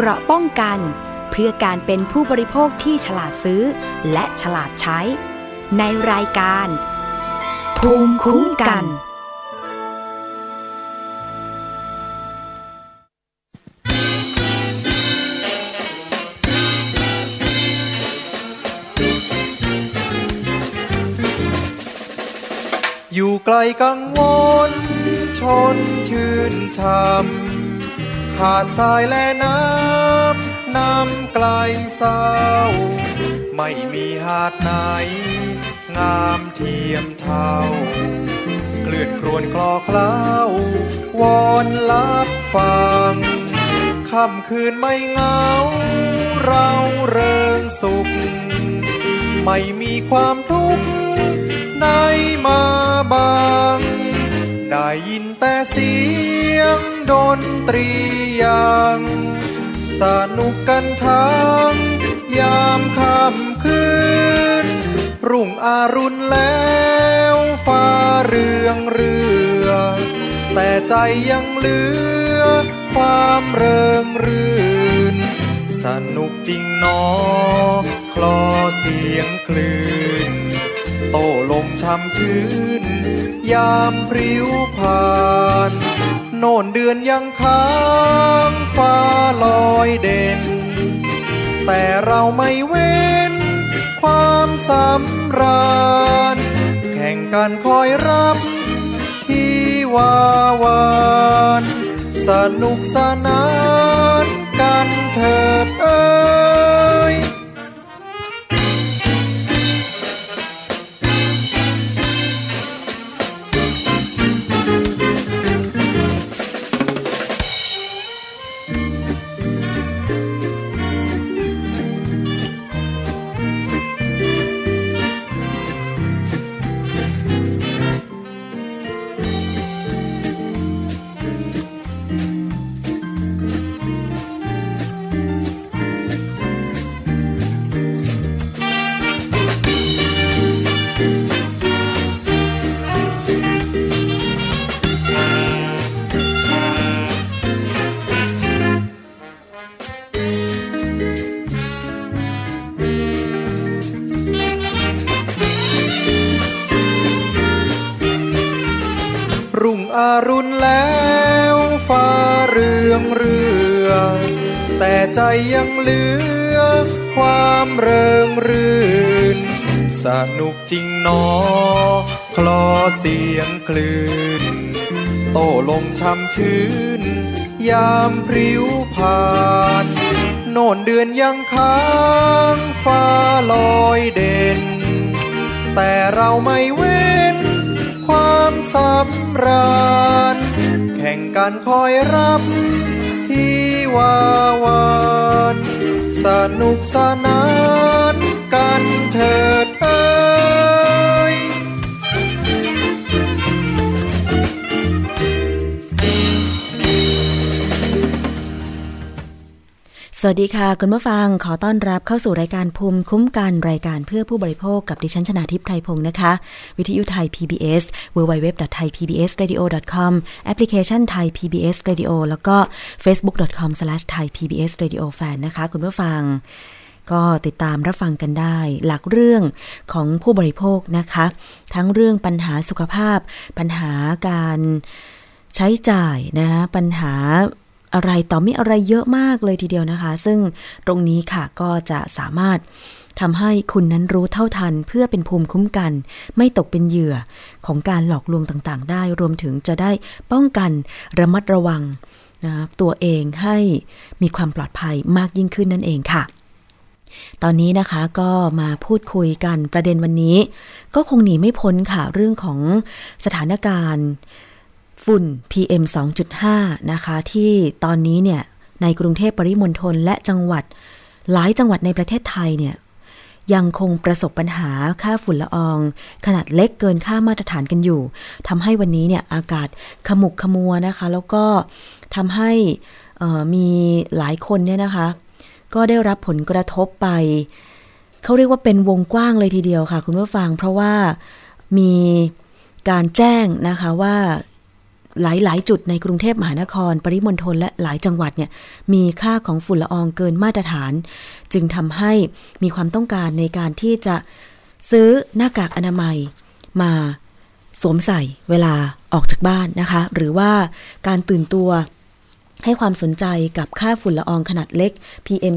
เกราะป้องกัน เพื่อการเป็นผู้บริโภคที่ฉลาดซื้อ และฉลาดใช้ ในรายการ ภูมิคุ้มกันอยู่ไกลกังวล ชนชื่นชม หาดทรายและน้ำน้ำไกลเศร้า ไม่มีหาดไหน งามเทียมเท่าเคลื่อนครวนคลอเคล้าวอนลับฟังค่ำคืนไม่เงา เราเริงสุข ไม่มีความทุกข์ในมาบาง ได้ยินแต่เสียง ดนตรีอย่างสนุกกันทั้งยามค่ำคืน รุ่งอารุณแล้วฟ้าเรืองเรือ แต่ใจยังเหลือ ความเริงรื่น สนุกจริงหนอ คลอเสียงคลื่น โตลมช่ำชื้น ยามพริ้วผ่าน โน่นเดือนยังค้างฟ้าลอยเด่น แต่เราไม่เว้น ความสำราญ แข่งกันคอยรับที่วาวาน สนุกสนานกันเถิด รุ่งอารุณแล้วฟ้าเรืองเรืองแต่ใจยังเหลือความเริงรื่น สนุกจริงหนอ คลอเสียงคลื่น โตลมช่ำชื้น ยามพริ้วผ่าน โน่นเดือนยังค้างฟ้าลอยเด่น แต่เราไม่เว้น สำราญ แข่งกันคอยรับที่วาวาน สนุกสนานกันเถอ สวัสดีค่ะ คุณผู้ฟังขอต้อนรับเข้าสู่รายการภูมิคุ้มกันรายการเพื่อผู้บริโภคกับดิฉันชนาทิพไพรพงศ์นะคะ วิทยุไทย PBS www.thaipbsradio.com แอปพลิเคชันไทย PBS Radio แล้วก็ facebook.com/thaipbsradiofan นะคะ คุณผู้ฟัง ก็ติดตามรับฟังกันได้ หลักเรื่องของผู้บริโภคนะคะ ทั้งเรื่องปัญหาสุขภาพ ปัญหาการใช้จ่ายนะปัญหา อะไรต่อมีอะไรเยอะมากเลยทีเดียวนะคะ ซึ่งตรงนี้ค่ะก็จะสามารถทำให้คุณนั้นรู้เท่าทันเพื่อเป็นภูมิคุ้มกัน ไม่ตกเป็นเหยื่อของการหลอกลวงต่างๆ ได้ รวมถึงจะได้ป้องกันระมัดระวังนะตัวเองให้มีความปลอดภัยมากยิ่งขึ้นนั่นเองค่ะ ตอนนี้นะคะก็มาพูดคุยกันประเด็นวันนี้ ก็คงหนีไม่พ้นค่ะเรื่องของสถานการณ์ ฝุ่น PM 2.5 นะคะ ที่ตอนนี้เนี่ยในกรุงเทพปริมณฑลและจังหวัด หลายจังหวัดในประเทศไทยเนี่ยยังคงประสบปัญหาค่าฝุ่นละออง ขนาดเล็กเกินค่ามาตรฐานกันอยู่ทำให้วันนี้เนี่ยอากาศขมุกขมัวนะคะ แล้วก็ทำให้มีหลายคนเนี่ยนะคะ ก็ได้รับผลกระทบไป เขาเรียกว่าเป็นวงกว้างเลยทีเดียวค่ะ คุณผู้ฟังเพราะว่ามีการแจ้งนะคะว่า หลายๆ จุดในกรุงเทพมหานคร ปริมณฑลและหลายจังหวัดเนี่ยมีค่าของฝุ่นละอองเกินมาตรฐาน จึงทำให้มีความต้องการในการที่จะซื้อหน้ากากอนามัยมาสวมใส่เวลาออกจากบ้านนะคะ หรือว่าการตื่นตัวให้ความสนใจกับค่าฝุ่นละอองขนาดเล็ก PM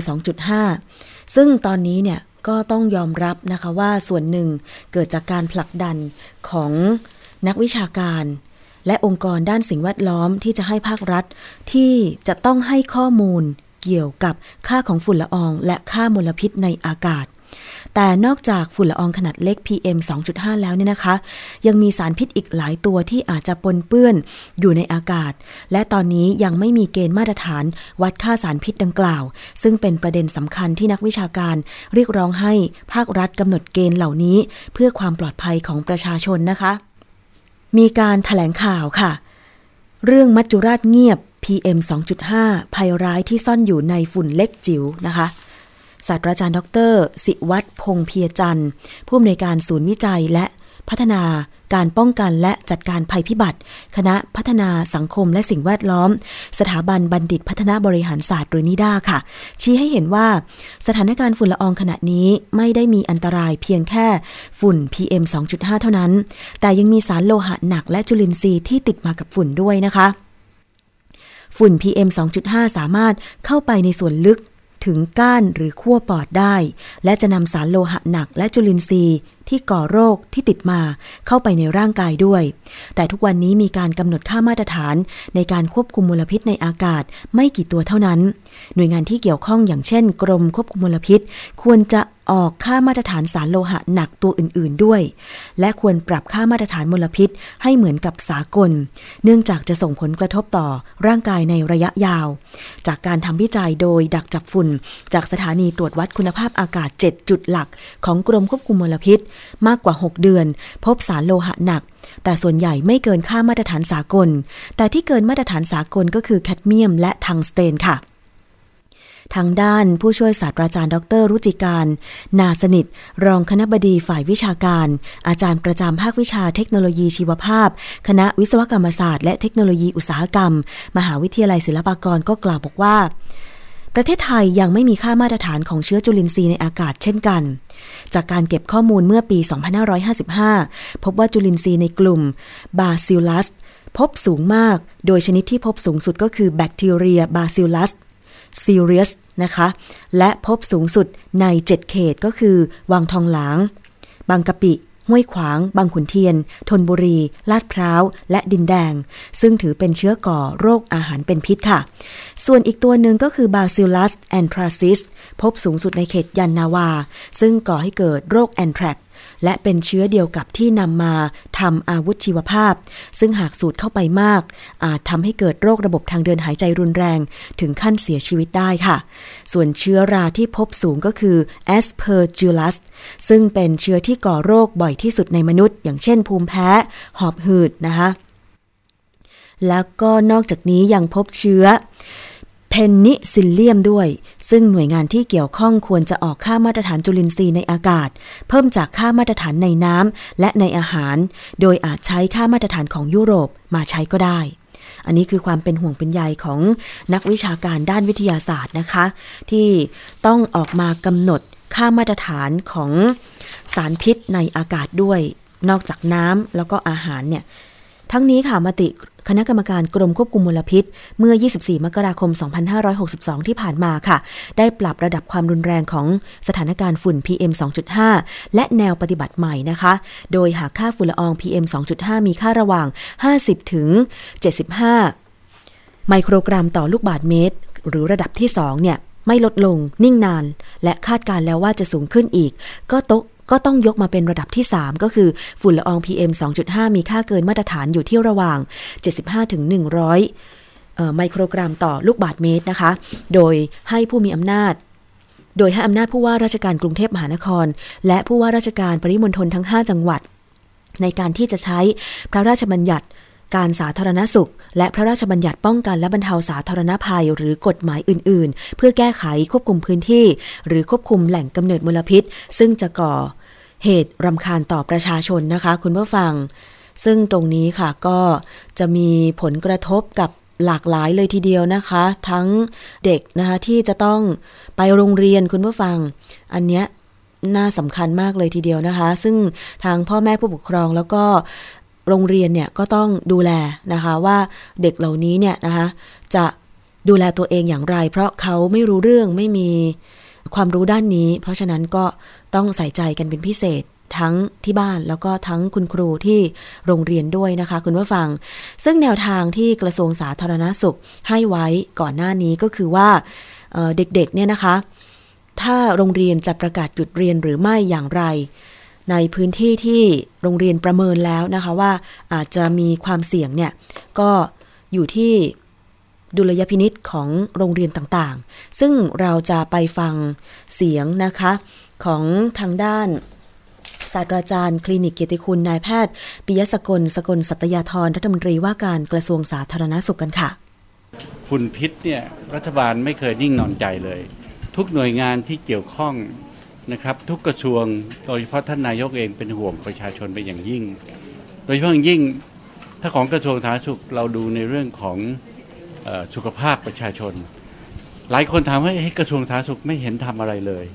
2.5 ซึ่งตอนนี้เนี่ยก็ต้องยอมรับนะคะว่าส่วนหนึ่งเกิดจากการผลักดันของนักวิชาการ และองค์กรด้านสิ่งแวดล้อมที่จะให้ภาครัฐ ที่จะต้องให้ข้อมูลเกี่ยวกับค่าของฝุ่นละออง และค่ามลพิษในอากาศ แต่นอกจากฝุ่นละอองขนาดเล็ก PM 2.5 แล้วเนี่ยนะคะ ยังมีสารพิษอีกหลายตัวที่อาจจะปนเปื้อนอยู่ในอากาศ และตอนนี้ยังไม่มีเกณฑ์มาตรฐานวัดค่าสารพิษดังกล่าว ซึ่งเป็นประเด็นสำคัญที่นักวิชาการ เรียกร้องให้ภาครัฐกำหนดเกณฑ์เหล่านี้ เพื่อความปลอดภัยของประชาชนนะคะ มีการถแถลงข่าวค่ะ เรื่องมัจจุราชเงียบ PM 2.5 ภัยร้ายที่ซ่อนอยู่ในฝุ่นเล็กจิ๋วนะคะศาสตราจารย์ ดร สิวัตรพงเพียจันทร์ผู้อำนวยการศูนย์วิจัยและพัฒนา การป้องกันและจัดการภัยพิบัติ คณะพัฒนาสังคมและสิ่งแวดล้อม สถาบันบัณฑิตพัฒนาบริหารศาสตร์หรือนิด้าค่ะ ชี้ให้เห็นว่าสถานการณ์ฝุ่นละอองขณะนี้ไม่ได้มีอันตรายเพียงแค่ฝุ่น PM 2.5 เท่านั้น แต่ยังมีสารโลหะหนักและจุลินทรีย์ที่ติดมากับฝุ่นด้วยนะคะ ฝุ่น PM 2.5 สามารถเข้าไปในส่วนลึกถึงก้านหรือขั้วปอดได้ และจะนำสารโลหะหนักและจุลินทรีย์ ที่ก่อโรคที่ติดมาเข้าไปในร่างกายด้วย แต่ทุกวันนี้มีการกำหนดค่ามาตรฐานในการควบคุมมลพิษในอากาศไม่กี่ตัวเท่านั้น หน่วยงานที่เกี่ยวข้องอย่างเช่น กรมควบคุมมลพิษ ควรจะ ออกค่ามาตรฐานสารโลหะหนักตัวอื่นๆด้วย และควรปรับค่ามาตรฐานมลพิษให้เหมือนกับสากล เนื่องจากจะส่งผลกระทบต่อร่างกายในระยะยาว จากการทำวิจัยโดยดักจับฝุ่น จากสถานีตรวจวัดคุณภาพอากาศ 7 จุดหลัก ของกรมควบคุมมลพิษ มากกว่า 6 เดือน พบสารโลหะหนักแต่ส่วนใหญ่ไม่เกินค่ามาตรฐานสากล แต่ที่เกินมาตรฐานสากลก็คือแคดเมียมและทังสเตนค่ะ ทางด้านผู้ช่วยศาสตราจารย์ ดร รุจิการ นาสนิท รองคณะบดีฝ่ายวิชาการ อาจารย์ประจำภาควิชาเทคโนโลยีชีวภาพ คณะวิศวกรรมศาสตร์และเทคโนโลยีอุตสาหกรรม มหาวิทยาลัยศิลปากรก็กล่าวบอกว่า ประเทศไทยยังไม่มีค่ามาตรฐานของเชื้อจุลินทรีย์ในอากาศเช่นกันจากการเก็บข้อมูลเมื่อปี 2555 พบว่าจุลินทรีย์ในกลุ่มบาซิลัสพบสูงมาก โดยชนิดที่พบสูงสุดก็คือแบคทีเรียบาซิลัส ซีเรียสนะคะ และพบสูงสุดใน 7 เขตก็คือ วังทองหลาง บางกะปิ ห้วยขวาง บางขุนเทียน ธนบุรี ลาดพร้าว และดินแดง ซึ่งถือเป็นเชื้อก่อโรคอาหารเป็นพิษค่ะ ส่วนอีกตัวหนึ่งก็คือบาซิลัสแอนทราซิส พบสูงสุดในเขตยันนาวา ซึ่งก่อให้เกิดโรคแอนแทรก และเป็นเชื้อเดียวกับที่นำมาทำอาวุธชีวภาพ ซึ่งหากสูดเข้าไปมาก อาจทำให้เกิดโรคระบบทางเดินหายใจรุนแรง ถึงขั้นเสียชีวิตได้ค่ะ ส่วนเชื้อราที่พบสูงก็คือ Aspergillus ซึ่งเป็นเชื้อที่ก่อโรคบ่อยที่สุดในมนุษย์ อย่างเช่นภูมิแพ้ หอบหืดนะคะ แล้วก็นอกจากนี้ยังพบเชื้อ Penicillium ด้วย ซึ่งหน่วยงานที่เกี่ยวข้องควรจะออกค่ามาตรฐานจุลินทรีย์ในอากาศ เพิ่มจากค่ามาตรฐานในน้ำและในอาหาร โดยอาจใช้ค่ามาตรฐานของยุโรปมาใช้ก็ได้ อันนี้คือความเป็นห่วงเป็นใยของนักวิชาการด้านวิทยาศาสตร์นะคะ ที่ต้องออกมากำหนดค่ามาตรฐานของสารพิษในอากาศด้วย นอกจากน้ำแล้วก็อาหารเนี่ย ทั้งนี้ค่ะมติคณะกรรมการกรมควบคุมมลพิษ เมื่อ 24 มกราคม 2562 ที่ผ่านมาค่ะ ได้ปรับระดับความรุนแรงของสถานการณ์ฝุ่น PM 2.5 และแนวปฏิบัติใหม่นะคะ โดยหากค่าฝุ่นละออง PM 2.5 มีค่าระหว่าง 50 ถึง 75 ไมโครกรัมต่อลูกบาศก์เมตร หรือระดับที่ 2 เนี่ยไม่ลดลงนิ่งนาน และคาดการแล้วว่าจะสูงขึ้นอีก ก็ตก ก็ต้องยกมาเป็นระดับที่ 3 ก็คือฝุ่นละออง PM 2.5 มีค่าเกินมาตรฐานอยู่ที่ระหว่าง 75ถึง100ไมโครกรัมต่อลูกบาศเมตรนะคะ โดยให้ผู้มีอำนาจโดยให้อำนาจผู้ว่าราชการกรุงเทพมหานคร และผู้ว่าราชการปริมณฑลทั้ง 5 จังหวัด ในการที่จะใช้พระราชบัญญัติการสาธารณสุข และพระราชบัญญัติป้องกันและบรรเทาสาธารณภัย หรือกฎหมายอื่น ๆ เพื่อแก้ไขควบคุมพื้นที่ หรือควบคุมแหล่งกำเนิดมลพิษ ซึ่งจะก่อ เหตุรำคาญต่อประชาชนนะคะ คุณผู้ฟัง ซึ่งตรงนี้ค่ะก็จะมีผลกระทบกับหลากหลายเลยทีเดียวนะคะ ทั้งเด็กนะคะที่จะต้องไปโรงเรียนคุณผู้ฟัง อันเนี้ยน่าสำคัญมากเลยทีเดียวนะคะ ซึ่งทางพ่อแม่ผู้ปกครองแล้วก็โรงเรียนเนี่ยก็ต้องดูแลนะคะว่าเด็กเหล่านี้เนี่ยนะคะจะดูแลตัวเองอย่างไร เพราะเขาไม่รู้เรื่องไม่มีความรู้ด้านนี้ เพราะฉะนั้นก็ ต้องใส่ใจกันเป็นพิเศษทั้งที่บ้านแล้วก็ทั้งคุณครูที่โรงเรียนด้วยนะคะ คุณผู้ฟัง ซึ่งแนวทางที่กระทรวงสาธารณสุขให้ไว้ก่อนหน้านี้ก็คือว่าเเด็กๆเนี่ยนะคะ ถ้าโรงเรียนจะประกาศหยุดเรียนหรือไม่อย่างไร ในพื้นที่ที่โรงเรียนประเมินแล้วนะคะว่าอาจจะมีความเสี่ยงเนี่ยก็อยู่ที่ดุลยพินิษของโรงเรียนต่างๆ ซึ่งเราจะไปฟังเสียงนะคะ ของทางด้านศาสตราจารย์คลินิกเกียรติคุณนายแพทย์ปิยสกลสกลสัตยาธรรัฐมนตรีว่าการกระทรวงสาธารณสุขกันค่ะฝุ่นพิษเนี่ยรัฐบาลไม่เคยนิ่งนอนใจเลย ทุกหน่วยงานที่เกี่ยวข้องนะครับ ทุกกระทรวงโดยเฉพาะท่านนายกเองเป็นห่วงประชาชนเป็นอย่างยิ่ง โดยเฉพาะยิ่งถ้าของกระทรวงสาธารณสุขเราดูในเรื่องของสุขภาพประชาชน หลายคนถามว่าให้กระทรวงสาธารณสุขไม่เห็นทำอะไรเลย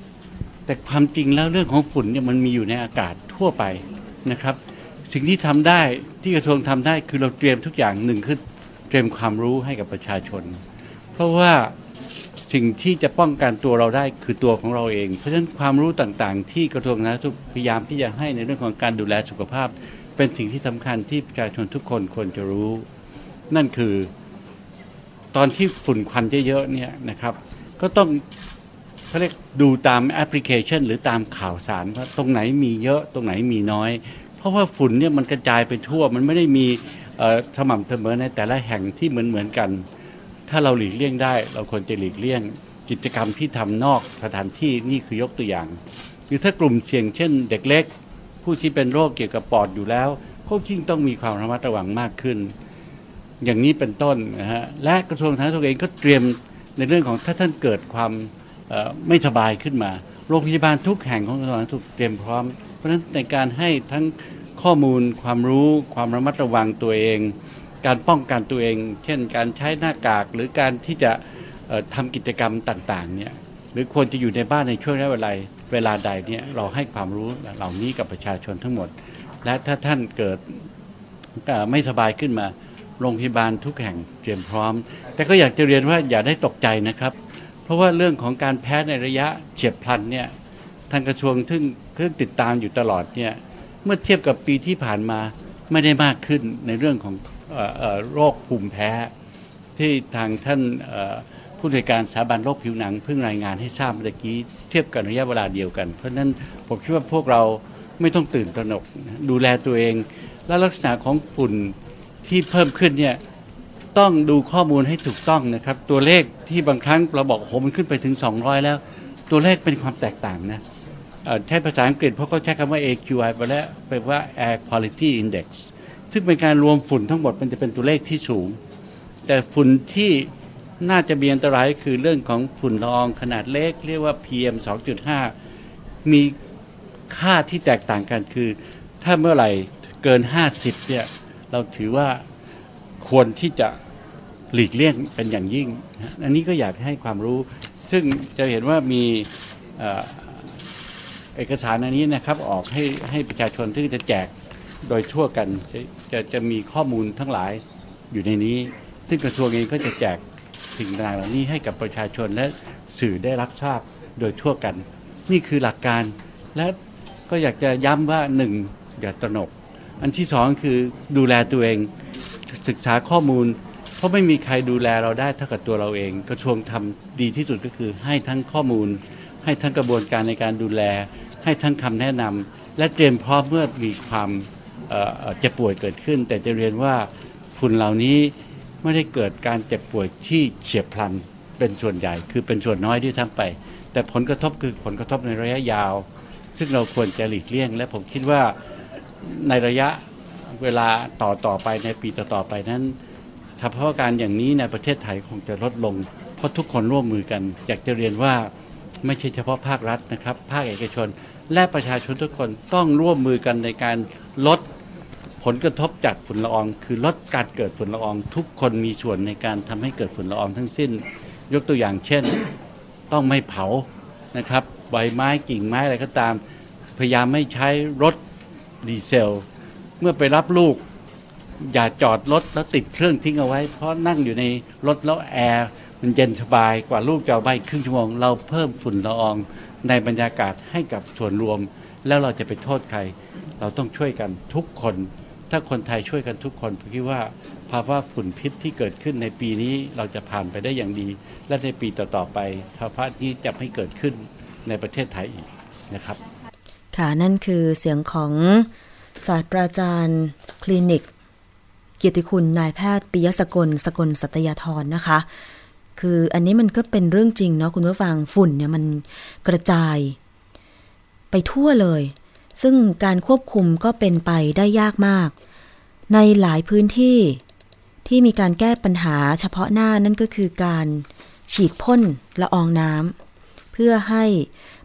แต่ความจริงแล้วเรื่องของฝุ่นเนี่ยมันมีอยู่ในอากาศทั่วไปนะครับ สิ่งที่ทำได้ที่กระทรวงทำได้คือเราเตรียมทุกอย่างหนึ่งคือเตรียมความรู้ให้กับประชาชน เพราะว่าสิ่งที่จะป้องกันตัวเราได้คือตัวของเราเอง เพราะฉะนั้นความรู้ต่างๆ ที่กระทรวงสาธารณสุขพยายามที่จะให้ในเรื่องของการดูแลสุขภาพ เป็นสิ่งที่สำคัญที่ประชาชนทุกคนควรจะรู้ นั่นคือ ตอนที่ฝุ่นควันเยอะๆเนี่ยนะครับ ก็ต้อง เขาเรียกดูตามแอปพลิเคชัน หรือตามข่าวสารว่าตรงไหนมีเยอะตรงไหนมีน้อย เพราะว่าฝุ่นเนี่ยมันกระจายไปทั่วมันไม่ได้มีสม่ำเสมอในแต่ละแห่งที่เหมือนเหมือนกัน ถ้าเราหลีกเลี่ยงได้ เราควรจะหลีกเลี่ยง กิจกรรมที่ทำนอกสถานที่นี่คือยกตัวอย่างหรือถ้ากลุ่มเสี่ยงเช่น เด็กเล็ก ผู้ที่เป็นโรคเกี่ยวกับปอดอยู่แล้วก็ยิ่งต้องมีความระมัดระวังมากขึ้น อย่างนี้เป็นต้นนะฮะและกระทรวงสาธารณสุขเองก็เตรียมในเรื่องของถ้าท่านเกิดความ ไม่สบายขึ้นมาโรงพยาบาลทุกแห่งของกระทรวงสาธารณสุขเตรียมพร้อม เพราะฉะนั้นในการให้ทั้งข้อมูลความรู้ความระมัดระวังตัวเอง การป้องกันตัวเอง เช่น การใช้หน้ากากหรือการที่จะทำกิจกรรมต่างๆเนี่ยหรือควรจะอยู่ในบ้านในช่วงระยะเวลาเวลาใดเนี่ยเราให้ความรู้เหล่านี้กับประชาชนทั้งหมด และถ้าท่านเกิดไม่สบายขึ้นมาโรงพยาบาลทุกแห่งเตรียมพร้อม แต่ก็อยากจะเรียนว่าอย่าได้ตกใจนะครับ เพราะว่าเรื่องของการแพ้ในระยะเฉียบพลันเนี่ยทางกระทรวงทึ่งเครื่องติดตามอยู่ตลอดเนี่ยเมื่อเทียบกับปีที่ผ่านมาไม่ได้มากขึ้นในเรื่องของโรคภูมิแพ้ ที่ทางท่านผู้ในการสถาบันโรคผิวหนังเพิ่งรายงานให้ทราบเมื่อกี้เทียบกันระยะเวลาเดียวกัน เพราะฉะนั้นผมคิดว่าพวกเราไม่ต้องตื่นตระหนกดูแลตัวเอง และลักษณะของฝุ่นที่เพิ่มขึ้นเนี่ย ต้องดูข้อมูลให้ถูกต้องนะครับ ตัวเลขที่บางครั้งเราบอกโหมันขึ้นไปถึง 200 แล้ว ตัวเลขเป็นความแตกต่างนะใช้ภาษาอังกฤษเพราะเขาใช้คำว่า AQI ไปแล้วแปลว่า Air Quality Index ซึ่งเป็นการรวมฝุ่นทั้งหมดมันจะเป็นตัวเลขที่สูง แต่ฝุ่นที่น่าจะมีอันตรายคือเรื่องของฝุ่นละอองขนาดเล็ก เรียกว่า PM 2.5 มีค่าที่แตกต่างกันคือ ถ้าเมื่อไหร่เกิน 50เนี่ยเราถือว่าควรที่จะ หลีกเลี่ยงเป็นอย่างยิ่ง อันนี้ก็อยากให้ความรู้ ซึ่งจะเห็นว่ามีเอกสารอันนี้นะครับออกให้ให้ประชาชนที่จะแจกโดยทั่วกันจะจะจะมีข้อมูลทั้งหลายอยู่ในนี้ ซึ่งกระทรวงเองก็จะแจกสิ่งต่างเหล่านี้ให้กับประชาชนและสื่อได้รับทราบโดยทั่วกัน นี่คือหลักการและก็อยากจะย้ำว่าหนึ่งอย่าตระหนก อันที่สองคือดูแลตัวเองศึกษาข้อมูล เพราะไม่มีใครดูแลเราได้เท่ากับตัวเราเอง กระทรวงทำดีที่สุดก็คือ ให้ทั้งข้อมูล ให้ทั้งกระบวนการในการดูแล ให้ทั้งคำแนะนำและเตรียมพร้อมเมื่อมีความเจ็บป่วยเกิดขึ้น แต่จะเรียนว่าฝุ่นเหล่านี้ไม่ได้เกิดการเจ็บป่วยที่เฉียบพลันเป็นส่วนใหญ่ คือเป็นส่วนน้อยที่ทั้งไป แต่ผลกระทบคือผลกระทบในระยะยาว ซึ่งเราควรจะหลีกเลี่ยง และผมคิดว่าในระยะเวลาต่อต่อไปในปีต่อต่อไปนั้น เฉพาะการอย่างนี้ในประเทศไทยคงจะลดลง เพราะทุกคนร่วมมือกัน อยากจะเรียนว่าไม่ใช่เฉพาะภาครัฐนะครับ ภาคเอกชน และประชาชนทุกคนต้องร่วมมือกันในการลดผผลกระทบจากฝุ่นละออง คือลดการเกิดฝุ่นละออง ทุกคนมีส่วนในการทำให้เกิดฝุ่นละอองทั้งสิ้น ยกตัวอย่างเช่น ต้องไม่เผานะครับใบไม้กิ่งไม้อะไรก็ตาม พยายามไม่ใช้รถดีเซล เมื่อไปรับลูก อย่าจอดรถแล้วติดเครื่องทิ้งเอาไว้ เพราะนั่งอยู่ในรถแล้วแอร์มันเย็นสบายกว่าลูกจะเอาไปครึ่งชั่วโมง เราเพิ่มฝุ่นละอองในบรรยากาศให้กับส่วนรวม แล้วเราจะไปโทษใคร เราต้องช่วยกันทุกคน ถ้าคนไทยช่วยกันทุกคนผมคิดว่าภาวะฝุ่นพิษที่เกิดขึ้นในปีนี้เราจะผ่านไปได้อย่างดี และในปีต่อๆไปภาวะนี้จะไม่เกิดขึ้นในประเทศไทยอีกนะครับ ค่ะนั่นคือเสียงของศาสตราจารย์ คลินิก เกียรติคุณนายแพทย์ปิยสกลสกลสัตยาธรนะคะ คืออันนี้มันก็เป็นเรื่องจริงเนาะคุณผู้ฟังฝุ่นเนี่ยมันกระจาย ไปทั่วเลย ซึ่งการควบคุมก็เป็นไปได้ยากมาก ในหลายพื้นที่ที่มีการแก้ปัญหาเฉพาะหน้านั่นก็คือการฉีดพ่นละอองน้ำเพื่อให้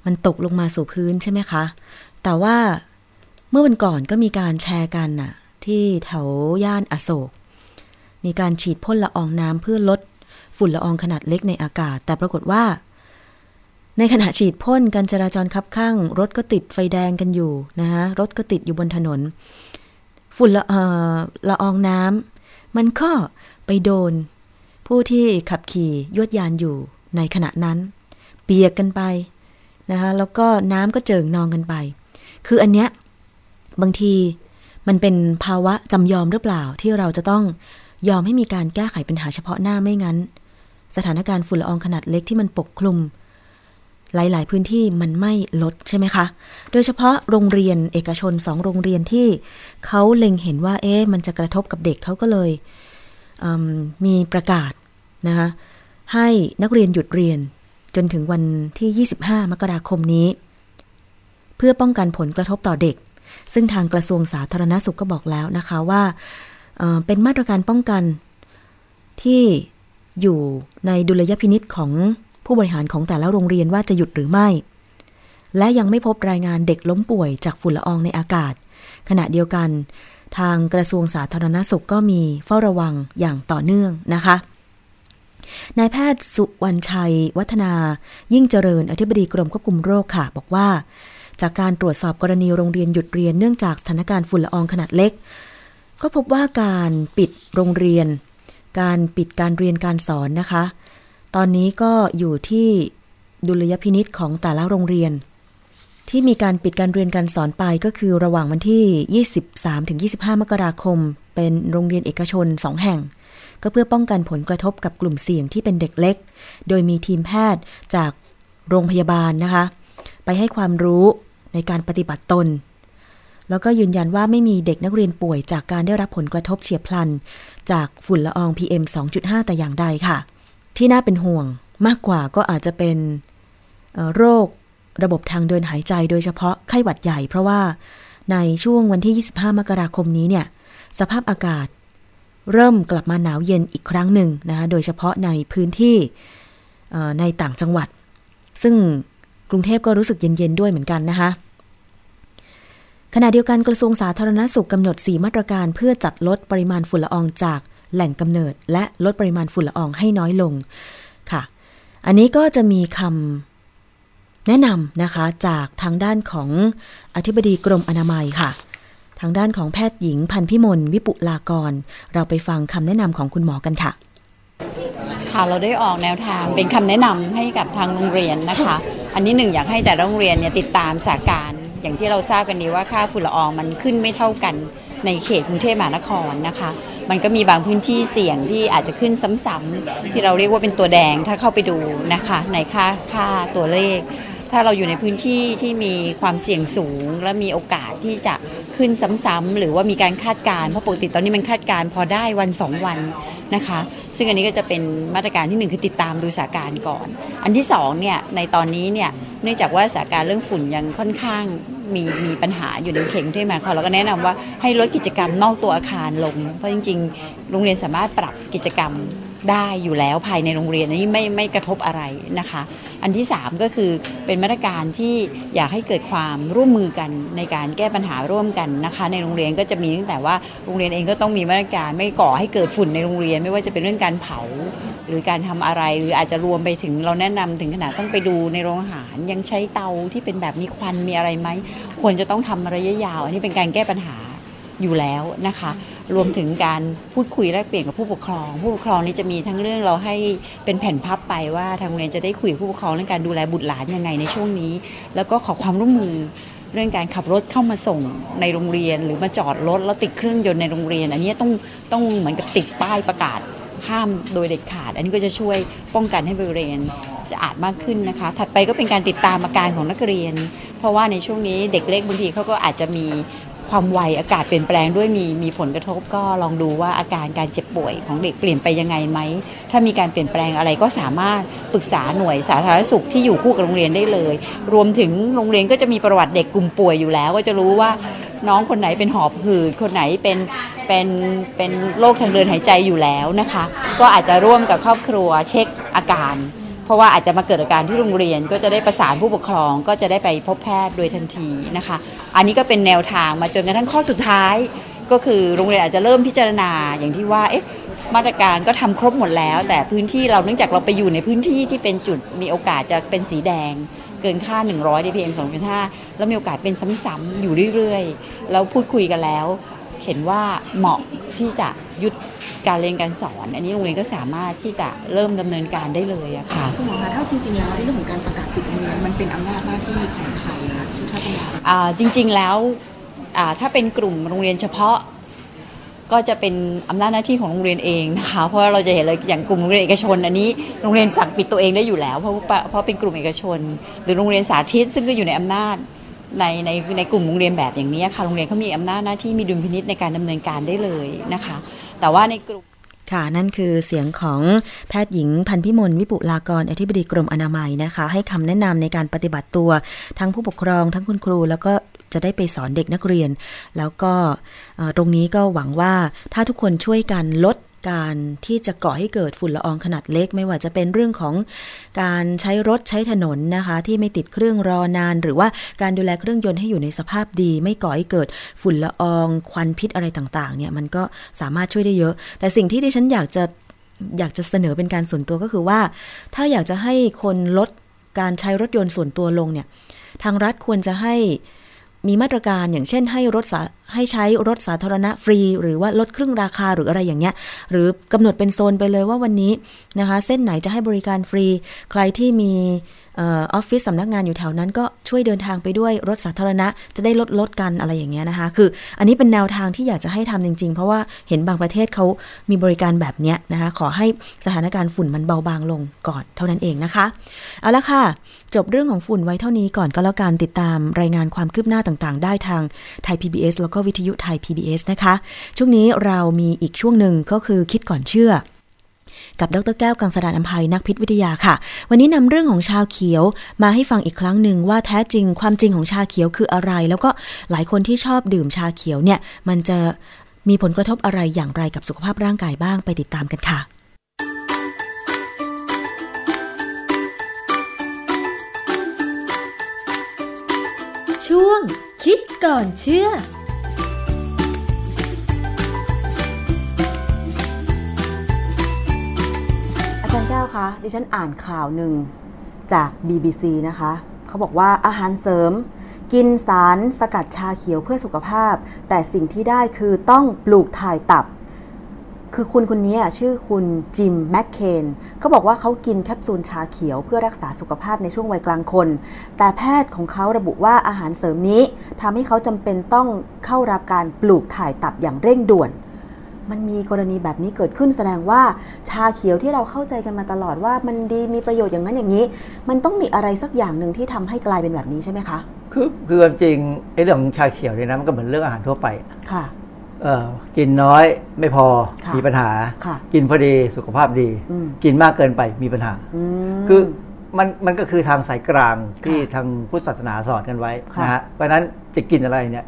มันตกลงมาสู่พื้นใช่ไหมคะ แต่ว่าเมื่อวันก่อนก็มีการแชร์กันน่ะ ที่แถวย่านอโศก มีการฉีดพ่นละอองน้ำเพื่อลดฝุ่นละอองขนาดเล็กในอากาศ แต่ปรากฏว่า ในขณะฉีดพ่นการจราจรคับข้าง รถก็ติดไฟแดงกันอยู่นะคะรถก็ติดอยู่บนถนน ฝุ่นละออละอองน้ำมันก็ไปโดน ผู้ที่ขับขี่ยวดยานอยู่ในขณะนั้น เปียกกันไปนะคะแล้วก็น้ำก็เจิ่งนองกันไป คืออันเนี้ยบางที มันเป็นภาวะจำยอมหรือเปล่าที่เราจะต้องยอมให้มีการแก้ไขปัญหาเฉพาะหน้าไม่งั้น สถานการณ์ฝุ่นละอองขนาดเล็กที่มันปกคลุม หลาย ๆ พื้นที่มันไม่ลดใช่ไหมคะ โดยเฉพาะโรงเรียนเอกชนสองโรงเรียนที่เขาเล็งเห็นว่า เอ๊ะมันจะกระทบกับเด็กเขาก็เลยเมีประกาศนะคะให้นักเรียนหยุดเรียนจนถึงวันที่ 25 มกราคมนี้ เพื่อป้องกันผลกระทบต่อเด็ก ซึ่งทางกระทรวงสาธารณสุขก็บอกแล้วนะคะว่าเเป็นมาตรการป้องกันที่อยู่ในดุลยพินิษของผู้บริหารของแต่ละโรงเรียนว่าจะหยุดหรือไม่ และยังไม่พบรายงานเด็กล้มป่วยจากฝุ่นละอองในอากาศ ขณะเดียวกัน ทางกระทรวงสาธารณสุขก็มีเฝ้าระวังอย่างต่อเนื่องนะคะนายแพทย์สุวรรณชัย วัฒนา ยิ่งเจริญอธิบดีกรมควบคุมโรคค่ะ บอกว่า จากการตรวจสอบกรณีโรงเรียนหยุดเรียนเนื่องจากสถานการณ์ฝุ่นละอองขนาดเล็ก ก็พบว่าการปิดโรงเรียน การปิดการเรียนการสอนนะคะ ตอนนี้ก็อยู่ที่ดุลยพินิษของแต่ละโรงเรียน ที่มีการปิดการเรียนการสอนไปก็คือระหว่างวันที่ 23-25 มกราคม เป็นโรงเรียนเอกชน 2 แห่งก็เพื่อป้องกันผลกระทบกับกลุ่มเสี่ยงที่เป็นเด็กเล็ก โดยมีทีมแพทย์จากโรงพยาบาลนะคะ ไปให้ความรู้ ในการปฏิบัติตน แล้วก็ยืนยันว่าไม่มีเด็กนักเรียนป่วยจากการได้รับผลกระทบเฉียบพลัน จากฝุ่นละออง PM 2.5 แต่อย่างใดค่ะ ที่น่าเป็นห่วงมากกว่าก็อาจจะเป็นโรคระบบทางเดินหายใจโดยเฉพาะไข้หวัดใหญ่ เพราะว่าในช่วงวันที่ 25 มกราคมนี้เนี่ยสภาพอากาศเริ่มกลับมาหนาวเย็นอีกครั้งหนึ่งนะคะโดยเฉพาะในพื้นที่ในต่างจังหวัด ซึ่ง กรุงเทพก็รู้สึกเย็นๆด้วยเหมือนกันนะคะ ขณะเดียวกันกระทรวงสาธารณสุขกำหนด 4 มาตรการเพื่อจัดลดปริมาณฝุ่นละอองจากแหล่งกำเนิด และลดปริมาณฝุ่นละอองให้น้อยลงค่ะ อันนี้ก็จะมีคำแนะนำนะคะจากทางด้านของอธิบดีกรมอนามัยค่ะทางด้านของแพทย์หญิงพันพิมลวิปุลากร เราไปฟังคำแนะนำของคุณหมอกันค่ะ ค่ะเราได้ออกแนวทางเป็นคำแนะนำให้กับทางโรงเรียนนะคะ อันนี้หนึ่งอยากให้แต่โรงเรียนเนี่ยติดตามสถานการณ์อย่างที่เราทราบกันดีว่าค่าฝุ่นละอองมันขึ้นไม่เท่ากันในเขตกรุงเทพมหานครนะคะ มันก็มีบางพื้นที่เสี่ยงที่อาจจะขึ้นซ้ำๆที่เราเรียกว่าเป็นตัวแดงถ้าเข้าไปดูนะคะ ในค่าค่าตัวเลข ถ้าเราอยู่ในพื้นที่ที่มีความเสี่ยงสูง และมีโอกาสที่จะขึ้นซ้ำๆหรือว่ามีการคาดการณ์เพราะปกติตอนนี้มันคาดการณ์พอได้วัน 2 วันนะคะ ซึ่งอันนี้ก็จะเป็นมาตรการที่ 1 คือติดตามดูสถานการณ์ก่อน อันที่2เนี่ยในตอนนี้เนี่ยเนื่องจากว่าสถานการณ์เรื่องฝุ่นยังค่อนข้างมีมีปัญหาอยู่ในเข่งที่มาค่ะเราก็แนะนำว่าให้ลดกิจกรรมนอกตัวอาคารลง เพราะจริงๆ โรงเรียนสามารถปรับกิจกรรม ได้อยู่แล้วภายในโรงเรียนอันนี้ไม่ไม่กระทบอะไรนะคะ อันที่ 3 ก็คือเป็นมาตรการที่อยากให้เกิดความร่วมมือกันในการแก้ปัญหาร่วมกันนะคะ ในโรงเรียนก็จะมีตั้งแต่ว่าโรงเรียนเองก็ต้องมีมาตรการไม่ก่อให้เกิดฝุ่นในโรงเรียน ไม่ว่าจะเป็นเรื่องการเผาหรือการทำอะไรหรืออาจจะรวมไปถึงเราแนะนำถึงขนาดต้องไปดูในโรงอาหารยังใช้เตาที่เป็นแบบมีควันมีอะไรไหมควรจะต้องทำระยะยาว อันนี้เป็นการแก้ปัญหาอยู่แล้วนะคะ รวมถึงการพูดคุยแลกเปลี่ยนกับผู้ปกครอง ผู้ปกครองนี่จะมีทั้งเรื่องเราให้เป็นแผ่นพับไปว่าทางโรงเรียนจะได้คุยกับผู้ปกครองเรื่องการดูแลบุตรหลานยังไงในช่วงนี้ แล้วก็ขอความร่วมมือเรื่องการขับรถเข้ามาส่งในโรงเรียน หรือมาจอดรถแล้วติดเครื่องยนต์ในโรงเรียน อันนี้ต้องต้องเหมือนกับติดป้ายประกาศห้ามโดยเด็ดขาด อันนี้ก็จะช่วยป้องกันให้บริเวณสะอาดมากขึ้นนะคะ ถัดไปก็เป็นการติดตามอาการของนักเรียน เพราะว่าในช่วงนี้เด็กเล็กบางทีเขาก็อาจจะมี ความไวอากาศเปลี่ยนแปลงด้วยมีมีผลกระทบก็ลองดูว่าอาการการเจ็บป่วยของเด็กเปลี่ยนไปยังไงไหม ถ้ามีการเปลี่ยนแปลงอะไรก็สามารถปรึกษาหน่วยสาธารณสุขที่อยู่คู่กับโรงเรียนได้เลย รวมถึงโรงเรียนก็จะมีประวัติเด็กกลุ่มป่วยอยู่แล้ว ก็จะรู้ว่าน้องคนไหนเป็นหอบหืดคนไหนเป็นเป็นเป็นโรคทางเดินหายใจอยู่แล้วนะคะ ก็อาจจะร่วมกับครอบครัวเช็คอาการ เพราะว่าอาจจะมาเกิดอาการที่โรงเรียนก็จะได้ประสานผู้ปกครองก็จะได้ไปพบแพทย์โดยทันทีนะคะ อันนี้ก็เป็นแนวทางมาจนกระทั่งข้อสุดท้าย ก็คือโรงเรียนอาจจะเริ่มพิจารณาอย่างที่ว่าเอ๊ะมาตรการก็ทำครบหมดแล้ว แต่พื้นที่เราเนื่องจากเราไปอยู่ในพื้นที่ที่เป็นจุดมีโอกาสจะเป็นสีแดงเกินค่า 100 dpm 2.5 แล้วมีโอกาสเป็นซ้ำๆอยู่เรื่อยๆ แล้วพูดคุยกันแล้ว เห็นว่าเหมาะที่จะ ยุดการเรียนการสอน อันนี้โรงเรียนก็สามารถที่จะเริ่มดำเนินการได้เลยอะค่ะคุณหมอคะถ้าจริงๆแล้วเรื่องของการประกาศปิดโรงเรียนมันเป็นอำนาจหน้าที่ของใครคะถ้าจะมาอ่าจริง ๆแล้วอ่าถ้าเป็นกลุ่มโรงเรียนเฉพาะก็จะเป็นอำนาจหน้าที่ของโรงเรียนเองนะคะ เพราะว่าเราจะเห็นเลยอย่างกลุ่มโรงเรียนเอกชน อันนี้โรงเรียนสั่งปิดตัวเองได้อยู่แล้ว เพราะว่าเพราะเป็นกลุ่มเอกชน หรือโรงเรียนสาธิตซึ่งก็อยู่ในอำนาจในในในกลุ่มโรงเรียนแบบอย่างนี้ค่ะโรงเรียนเขามีอำนาจหน้าที่มีดุลพินิษในการดำเนินการได้เลยนะคะ แต่ว่าในกลุ่มค่ะนั่นคือเสียงของแพทย์หญิงพันพิมลวิปุลากรอธิบดีกรมอนามัยนะคะ ให้คำแนะนำในการปฏิบัติตัว ทั้งผู้ปกครองทั้งคุณครู แล้วก็จะได้ไปสอนเด็กนักเรียน แล้วก็ตรงนี้ก็หวังว่าถ้าทุกคนช่วยกันลด การที่จะก่อให้เกิดฝุ่นละอองขนาดเล็ก ไม่ว่าจะเป็นเรื่องของการใช้รถใช้ถนนนะคะ ที่ไม่ติดเครื่องรอนาน หรือว่าการดูแลเครื่องยนต์ให้อยู่ในสภาพดี ไม่ก่อให้เกิดฝุ่นละอองควันพิษอะไรต่างๆ เนี่ยมันก็สามารถช่วยได้เยอะ แต่สิ่งที่ดิฉันอยากจะอยากจะเสนอเป็นการส่วนตัวก็คือว่า ถ้าอยากจะให้คนลดการใช้รถยนต์ส่วนตัวลงเนี่ยทางรัฐควรจะให้มีมาตรการอย่างเช่นให้รถสา ให้ใช้รถสาธารณะฟรี หรือว่าลดครึ่งราคาหรืออะไรอย่างเงี้ย หรือกำหนดเป็นโซนไปเลยว่าวันนี้นะคะ เส้นไหนจะให้บริการฟรี ใครที่มีออฟฟิศสำนักงานอยู่แถวนั้นก็ช่วยเดินทางไปด้วยรถสาธารณะจะได้ลดลดกันอะไรอย่างเงี้ยนะคะ คืออันนี้เป็นแนวทางที่อยากจะให้ทำจริง ๆ เพราะว่าเห็นบางประเทศเขามีบริการแบบเนี้ยนะคะ ขอให้สถานการณ์ฝุ่นมันเบาบางลงก่อนเท่านั้นเองนะคะ เอาละค่ะ จบเรื่องของฝุ่นไว้เท่านี้ก่อนก็แล้วกันติดตามรายงานความคืบหน้าต่างๆ ได้ทางไทย PBS แล้วก็วิทยุไทย PBS นะคะ ช่วงนี้เรามีอีกช่วงหนึ่งก็คือคิดก่อนเชื่อ กับดรแก้วกังสดานอัมภัยนักพิษวิทยาค่ะ วันนี้นำเรื่องของชาเขียวมาให้ฟังอีกครั้งหนึ่งว่าแท้จริงความจริงของชาเขียวคืออะไร แล้วก็หลายคนที่ชอบดื่มชาเขียวเนี่ย มันจะมีผลกระทบอะไรอย่างไรกับสุขภาพร่างกายบ้างไปติดตามกันค่ะช่วงคิดก่อนเชื่อ ก้วคะดิฉันอ่านข่าวหนึ่งจาก BBC นะคะ เขาบอกว่าอาหารเสริม กินสารสกัดชาเขียวเพื่อสุขภาพ แต่สิ่งที่ได้คือต้องปลูกถ่ายตับ คือคุณคนนี้ชื่อคุณจิมแมคเคนเขาบอกว่าเขากินแคปซูลชาเขียวเพื่อรักษาสุขภาพในช่วงวัยกลางคน แต่แพทย์ของเขาระบุว่าอาหารเสริมนี้ทำให้เขาจำเป็นต้องเข้ารับการปลูกถ่ายตับอย่างเร่งด่วน มันมีกรณีแบบนี้เกิดขึ้นแสดงว่าชาเขียวที่เราเข้าใจกันมาตลอดว่ามันดีมีประโยชน์อย่างนั้นอย่างนี้ มันต้องมีอะไรสักอย่างหนึ่งที่ทำให้กลายเป็นแบบนี้ใช่ไหมคะ คือคือความจริงไอ้เรื่องของชาเขียวเนี่ยนะมันก็เหมือนเรื่องอาหารทั่วไปค่ะเออกินน้อยไม่พอค่ะมีปัญหาค่ะกินพอดีสุขภาพดีอืมกินมากเกินไปมีปัญหาอืมคือมันมันก็คือทางสายกลางที่ค่ะทางพุทธศาสนาสอนกันไว้ค่ะนะฮะเพราะฉะนั้นจะกินอะไรเนี่ย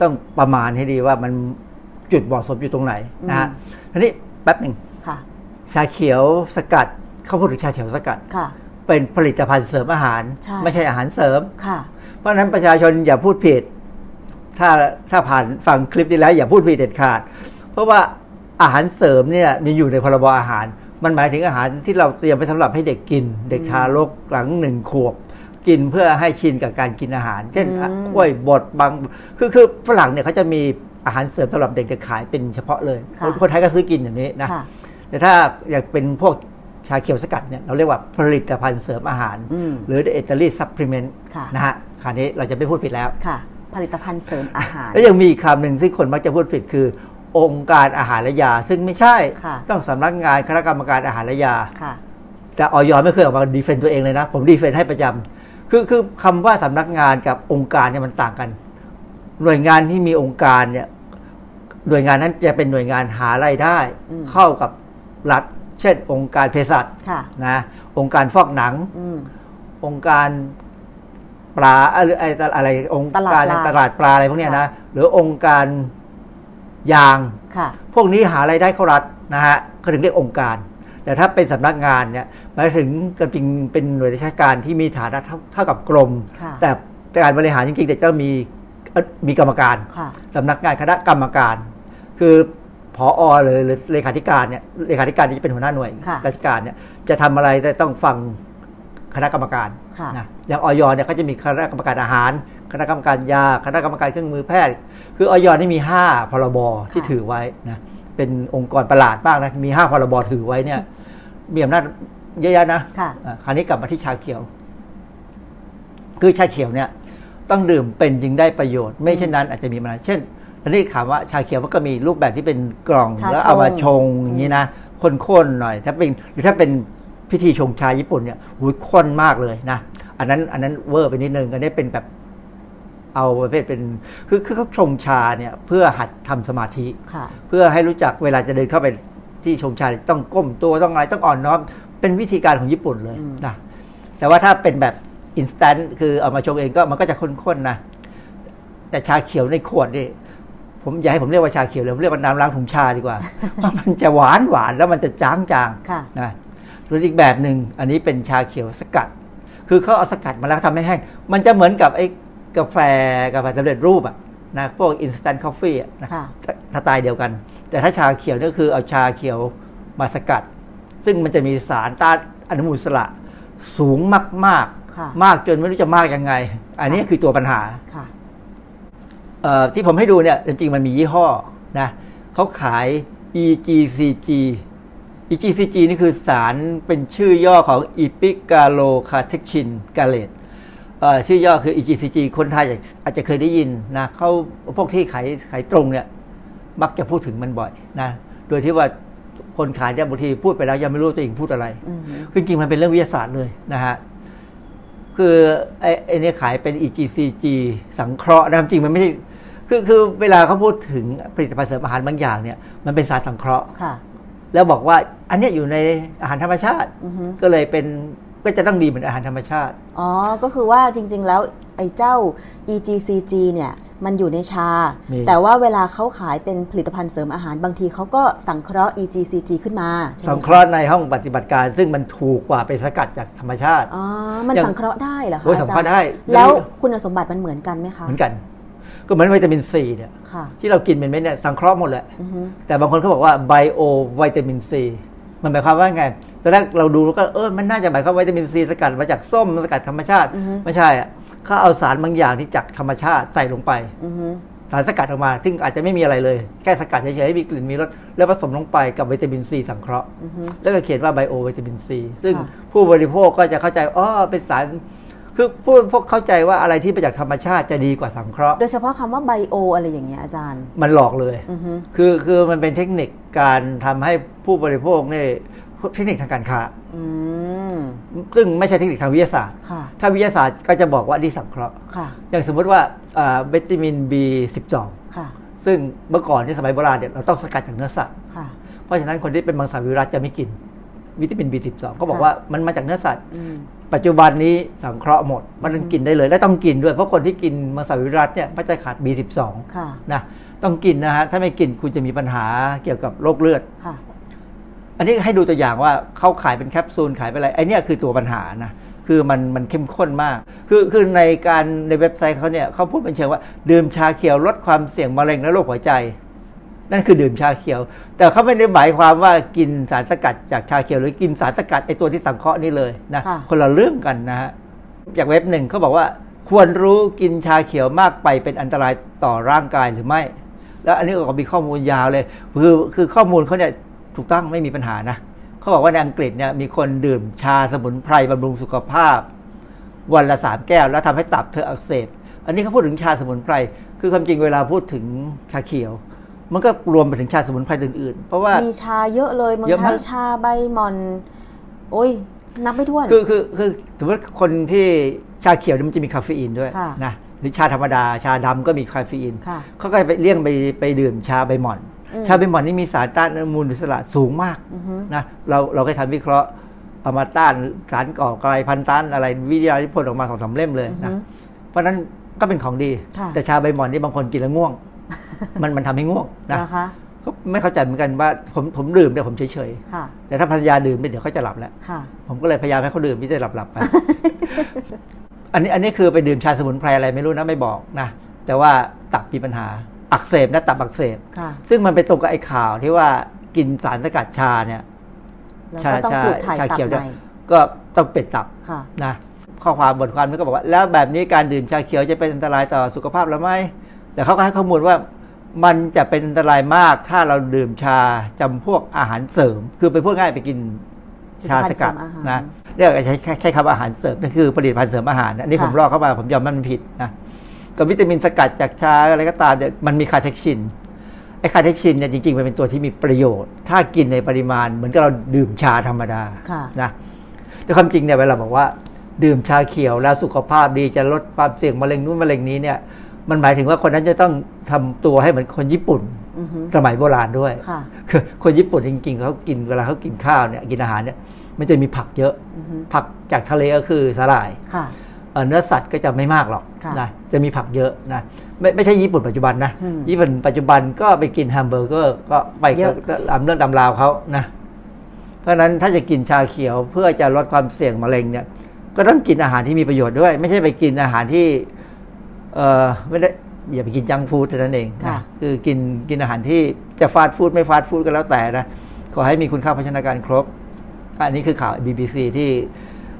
ต้องประมาณให้ดีว่ามัน จุดเหมาะสมอยู่ตรงไหนนะฮะทีนี้แป๊บหนึ่งค่ะชาเขียวสกัดเขาพูดถึงชาเขียวสกัดค่ะเป็นผลิตภัณฑ์เสริมอาหารใช่ไม่ใช่อาหารเสริมค่ะ เพราะฉะนั้นประชาชนอย่าพูดผิด ถ้าถ้าผ่านฟังคลิปนี้แล้ว อย่าพูดผิดเด็ดขาด เพราะว่าอาหารเสริมเนี่ยมีอยู่ในพรบอาหาร มันหมายถึงอาหารที่เราเตรียมไปสำหรับให้เด็กกิน เด็กทารกหลังหนึ่งขวบกินเพื่อให้ชินกับการกินอาหาร เช่นอืมกล้วยบดบางคือคือฝรั่งเนี่ยเขาจะมี อาหารเสริมสำหรับเด็กจะขายเป็นเฉพาะเลยค่ะคนไทยก็ซื้อกินอย่างนี้นะค่ะแต่ถ้าอยากเป็นพวกชาเขียวสกัดเนี่ยเราเรียกว่าผลิตภัณฑ์เสริมอาหาร อืมหรือ dietary supplement ค่ะ นะฮะคราวนี้เราจะไม่พูดผิดแล้ว ค่ะ ผลิตภัณฑ์เสริมอาหาร แล้วยังมีอีกคำหนึ่งที่คนมักจะพูดผิดคือ องค์การอาหารและยา ซึ่งไม่ใช่ค่ะ ต้องสำนักงานคณะกรรมการอาหารและยา ค่ะ แต่ออยไม่เคยออกมาดีเฟนต์ตัวเองเลยนะ ผมดีเฟนต์ให้ประจำคือคือคำว่าสำนักงานกับองค์การเนี่ยมันต่างกัน หน่วยงานที่มีองค์การเนี่ย หน่วยงานนั้นจะเป็นหน่วยงานหารายได้อืมเข้ากับรัฐ เช่น องค์การเภสัชค่ะนะองค์การฟอกหนังอืมองค์การปลาอะไรอะไรอะไรองค์ตลาดการปลาตลาดปลาอะไรพวกเนี้ยค่ะนะหรือองค์การยางค่ะพวกนี้หารายได้เข้ารัฐนะฮะเขาถึงเรียกองค์การ แต่ถ้าเป็นสำนักงานเนี่ยหมายถึงจริงๆเป็นหน่วยราชการที่มีฐานะเท่าเท่ากับกรมค่ะแต่การบริหารจริงๆแต่จะมีเอ่อมีกรรมการค่ะสำนักงานคณะกรรมการ คือพออหรือหรือเลขาธิการเนี่ยเลขาธิการที่จะเป็นหัวหน้าหน่วยค่ะราชการเนี่ยจะทำอะไรแต่ต้องฟังคณะกรรมการค่ะนะอย่างออยเนี่ยเขาจะมีคณะกรรมการอาหาร คณะกรรมการยา คณะกรรมการเครื่องมือแพทย์ คือออยนี่มีห้าพรบที่ค่ะถือไว้นะเป็นองค์กรประหลาดมากนะมีห้าพรบถือไว้เนี่ย มีอำนาจเยอะแยะนะค่ะอะคราวนี้กลับมาที่ชาเขียว คือชาเขียวเนี่ย ต้องดื่มเป็นจึงได้ประโยชน์ ไม่เช่นนั้นอาจจะมีปัญหาเช่น อันนี้ถามว่าชาเขียวมันก็มีรูปแบบที่เป็นกล่องชาแล้วเอามาชง ชงอย่างนี้นะข้นๆหน่อย ถ้าเป็นหรือถ้าเป็นพิธีชงชาญี่ปุ่นเนี่ยหุยข้นมากเลยนะอันนั้นอันนั้นเวอร์ไปนิดนึงอันนี้เป็นแบบเอาประเภทเป็นคือคือเขาชงชาเนี่ยเพื่อหัดทำสมาธิ ค่ะ เพื่อให้รู้จักเวลาจะเดินเข้าไปที่ชงชาต้องก้มตัวต้องอะไรต้องอ่อนน้อม เป็นวิธีการของญี่ปุ่นเลยอืม นะแต่ว่าถ้าเป็นแบบ instant คือเอามาชงเองก็มันก็จะข้นๆนะ แต่ชาเขียวในขวดนี่ ผมอย่าให้ผมเรียกว่าชาเขียวเลยผมเรียกว่าน้ำล้างถุงชาดีกว่าเพราะมันจะหวานหวานแล้วมันจะจางจางค่ะๆนะหรืออีกแบบหนึ่งอันนี้เป็นชาเขียวสกัด คือเขาเอาสกัดมาแล้วทำให้แห้งมันจะเหมือนกับไอ้กาแฟกาแฟสำเร็จรูปอะนะพวก instant coffee อะนะค่ะสไตล์เดียวกัน แต่ถ้าชาเขียวนี่คือเอาชาเขียวมาสกัด ซึ่งมันจะมีสารต้านอนุมูลอิสระสูงมากค่ะๆมากจนไม่รู้จะมากยังไง อันนี้คือตัวปัญหาค่ะเอ่อ ที่ผมให้ดูเนี่ยจริงๆมันมียี่ห้อนะเขาขาย EGCG EGCG นี่คือสารเป็นชื่อย่อของ Epigallocatechin Gallate เอ่อชื่อย่อคือ EGCG คนไทยอาจจะเคยได้ยินนะเขาพวกที่ขายขายตรงเนี่ยมักจะพูดถึงมันบ่อยนะโดยที่ว่าคนขายเนี่ยบางทีพูดไปแล้วยังไม่รู้ตัวเองพูดอะไรอืมคือจริงๆมันเป็นเรื่องวิทยาศาสตร์เลยนะฮะ คือไอ้ไอ้เนี่ยขายเป็น EGCG สังเคราะห์นะจริงๆมันไม่ใช่คือคือเวลาเขาพูดถึงผลิตภัณฑ์เสริมอาหารบางอย่างเนี่ยมันเป็นสารสังเคราะห์ค่ะ แล้วบอกว่าอันเนี้ยอยู่ในอาหารธรรมชาติ อือฮึ ก็เลยเป็นก็จะต้องดีเหมือนอาหารธรรมชาติ อ๋อ ก็คือว่าจริง ๆ แล้วไอ้เจ้า EGCG เนี่ย มันอยู่ในชามีแต่ว่าเวลาเขาขายเป็นผลิตภัณฑ์เสริมอาหารบางทีเขาก็สังเคราะห์ EGCG ขึ้นมาใช่ไหมสังคะเคราะห์ในห้องปฏิบัติการ ซึ่งมันถูกกว่าไปสกัดจากธรรมชาติอ๋อมันอย่างสังเคราะห์ได้เหรอคะโอ้ยสังเคราะห์ได้ แล้วคุณสมบัติมันเหมือนกันไหมคะเหมือนกัน ก็เหมือนวิตามินซีเนี่ยค่ะที่เรากินเป็นเม็ดเนี่ยสังเคราะห์หมดแหละอือฮึแต่บางคนเขาบอกว่าไบโอวิตามินซีมันหมายความว่าไงตอนแรกเราดูแล้วก็เออมันน่าจะหมายความว่าวิตามินซีสกัดมาจากส้มสกัดธรรมชาติอือฮึไม่ใช่อะ เขาเอาสารบางอย่างที่จากธรรมชาติใส่ลงไปอือฮึสารสกัดออกมา ซึ่งอาจจะไม่มีอะไรเลย แค่สกัดเฉยๆให้มีกลิ่นมีรสแล้วผสมลงไปกับวิตามินซีสังเคราะห์อือฮึแล้วก็เขียนว่าไบโอวิตามินซีซึ่งค่ะผู้บริโภคก็จะเข้าใจอ๋อเป็นสารคือผู้บริโภคเข้าใจว่าอะไรที่มาจากธรรมชาติจะดีกว่าสังเคราะห์ โดยเฉพาะคำว่าไบโออะไรอย่างเงี้ยอาจารย์ มันหลอกเลยอือฮึคือคือมันเป็นเทคนิคการทำให้ผู้บริโภคเนี่ย เทคนิคทางการค้าอืมซึ่งไม่ใช่เทคนิคทางวิทยาศาสตร์ค่ะถ้าวิทยาศาสตร์ก็จะบอกว่านี่สังเคราะห์ค่ะอย่างสมมติว่าอ่าวิตามิน B12 ค่ะซึ่งเมื่อก่อนที่สมัยโบราณเนี่ยเราต้องสกัดจากเนื้อสัตว์ค่ะเพราะฉะนั้นคนที่เป็นมังสวิรัตจะไม่กินวิตามิน B12 เขาบอกค่ะว่ามันมาจากเนื้อสัตว์อืมปัจจุบันนี้สังเคราะห์หมด มันต้องกินได้เลย และต้องกินด้วย เพราะคนที่กินมังสวิรัตเนี่ยมันจะขาด B12 ค่ะนะ ต้องกินนะฮะ ถ้าไม่กินคุณจะมีปัญหาเกี่ยวกับโรคเลือดค่ะ อันนี้ให้ดูตัวอย่างว่าเขาขายเป็นแคปซูลขายเป็นอะไรไอเนี่ยคือตัวปัญหานะคือมันมันเข้มข้นมาก คือคือในการในเว็บไซต์เขาเนี่ยเขาพูดเป็นเชิงว่า ดื่มชาเขียวลดความเสี่ยงมะเร็งและโรคหัวใจ นั่นคือดื่มชาเขียว แต่เขาไม่ได้หมายความว่ากินสารสกัดจากชาเขียว หรือกินสารสกัดไอตัวที่สังเคราะห์นี่เลยนะค่ะคนละเรื่องกันนะฮะจากเว็บหนึ่งเขาบอกว่าควรรู้กินชาเขียวมากไปเป็นอันตรายต่อร่างกายหรือไม่ แล้วอันนี้ก็มีข้อมูลยาวเลย คือคือข้อมูลเขาเนี่ย ถูกต้องไม่มีปัญหานะเขาบอกว่าในอังกฤษเนี่ยมีคนดื่มชาสมุนไพรบำรุงสุขภาพ วันละสามแก้วแล้วทำให้ตับเธออักเสบอันนี้เขาพูดถึงชาสมุนไพร คือความจริงเวลาพูดถึงชาเขียว มันก็รวมไปถึงชาสมุนไพรอื่นๆ เพราะว่ามีชาเยอะเลยเมืองเยอะไทมากยชาใบหมอน โอ้ยนับไม่ถ้วน คือคือคือถือว่าคนที่ชาเขียวเนี่ยมันจะมีคาเฟอีนด้วยค่ะนะหรือชาธรรมดาชาดำก็มีคาเฟอีนค่ะเขาก็ไปเลี่ยงไปไปดื่มชาใบหม่อนอืม ชาใบหม่อนนี่มีสารต้านอนุมูลอิสระสูงมากอือฮึนะเราเราก็ทำวิเคราะห์เอามาต้านสารก่อกลายพันธุ์ต้านอะไรวิทยานิพนธ์ออกมาสองสามเล่มเลยอือนะฮึเพราะฉะนั้นก็เป็นของดีค่ะแต่ชาใบหม่อนนี่บางคนกินแล้วง่วง มันมันทำให้ง่วงนะนะคะก็ไม่เข้าใจเหมือนกันว่าผมผมดื่มเนี่ยผมเฉยค่ะๆแต่ถ้าภรรยาดื่มเนี่ยเดี๋ยวเขาจะหลับแล้วค่ะผมก็เลยพยายามให้เขาดื่มที่จะหลับหลับๆไป อันนี้อันนี้คือไปดื่มชาสมุนไพรอะไรไม่รู้นะไม่บอกนะแต่ว่าตับมีปัญหา อักเสบนะตับอักเสบค่ะซึ่งมันไปตรงกับไอ้ข่าวที่ว่ากินสารสกัดชาเนี่ยแล้วก็ต้องปลูกถ่ายตับเขียวใหเนี่ยม่ก็ต้องเป็ดตับค่ะนะข้อความบทความนี้ก็บอกว่า แล้วแบบนี้การดื่มชาเขียวจะเป็นอันตรายต่อสุขภาพหรือไม่แต่เขาก็ให้ข้อมูลว่ามันจะเป็นอันตรายมากถ้าเราดื่มชาจำพวกอาหารเสริม คือไปพูดง่ายไปกินชาสกัดผลิตภัณฑ์เสริมอาหารนะเรียกใช้ใช้ใช้คำว่าอาหารเสริมนั่นคือผลิตภัณฑ์เสริมอาหารนะอันนี้ค่ะผมลอกเข้ามาผมยอมมันผิดนะ กับวิตามินสกัดจากชาอะไรก็ตามเนี่ยมันมีคาเทคชินไอ้คาเทคชินเนี่ยจริงๆ มันเป็นตัวที่มีประโยชน์ ถ้ากินในปริมาณเหมือนกับเราดื่มชาธรรมดาค่ะนะแต่ความจริงเนี่ยเวลาบอกว่า ดื่มชาเขียวแล้วสุขภาพดีจะลดความเสี่ยงมะเร็งนู้นมะเร็งนี้เนี่ยมันหมายถึงว่าคนนั้นจะต้องทำตัวให้เหมือนคนญี่ปุ่นอือฮึสมัยโบราณด้วยค่ะคือคนญี่ปุ่นจริงๆเขากินเวลาเขากินข้าวเนี่ยกินอาหารเนี่ยมันจะมีผักเยอะอือฮึผักจากทะเลก็คือสาหร่ายค่ะ เอ่อเนื้อสัตว์ก็จะไม่มากหรอกค่ะนะจะมีผักเยอะนะไม่ไม่ใช่ญี่ปุ่นปัจจุบันนะอืมญี่ปุ่นปัจจุบันก็ไปกินแฮมเบอร์เกอร์ก็ไปเยอะก็ตามเรื่องตามราวเขานะเพราะฉะนั้นถ้าจะกินชาเขียวเพื่อจะลดความเสี่ยงมะเร็งเนี่ย ก็ต้องกินอาหารที่มีประโยชน์ด้วย ไม่ใช่ไปกินอาหารที่ เออไม่ได้อย่าไปกินจังก์ฟู้ดเท่านั้นเองค่ะนะคือกินกินอาหารที่จะฟาสต์ฟู้ดไม่ฟาสต์ฟู้ดก็แล้วแต่นะขอให้มีคุณค่าโภชนาการครบอันนี้คือข่าว BBC ที่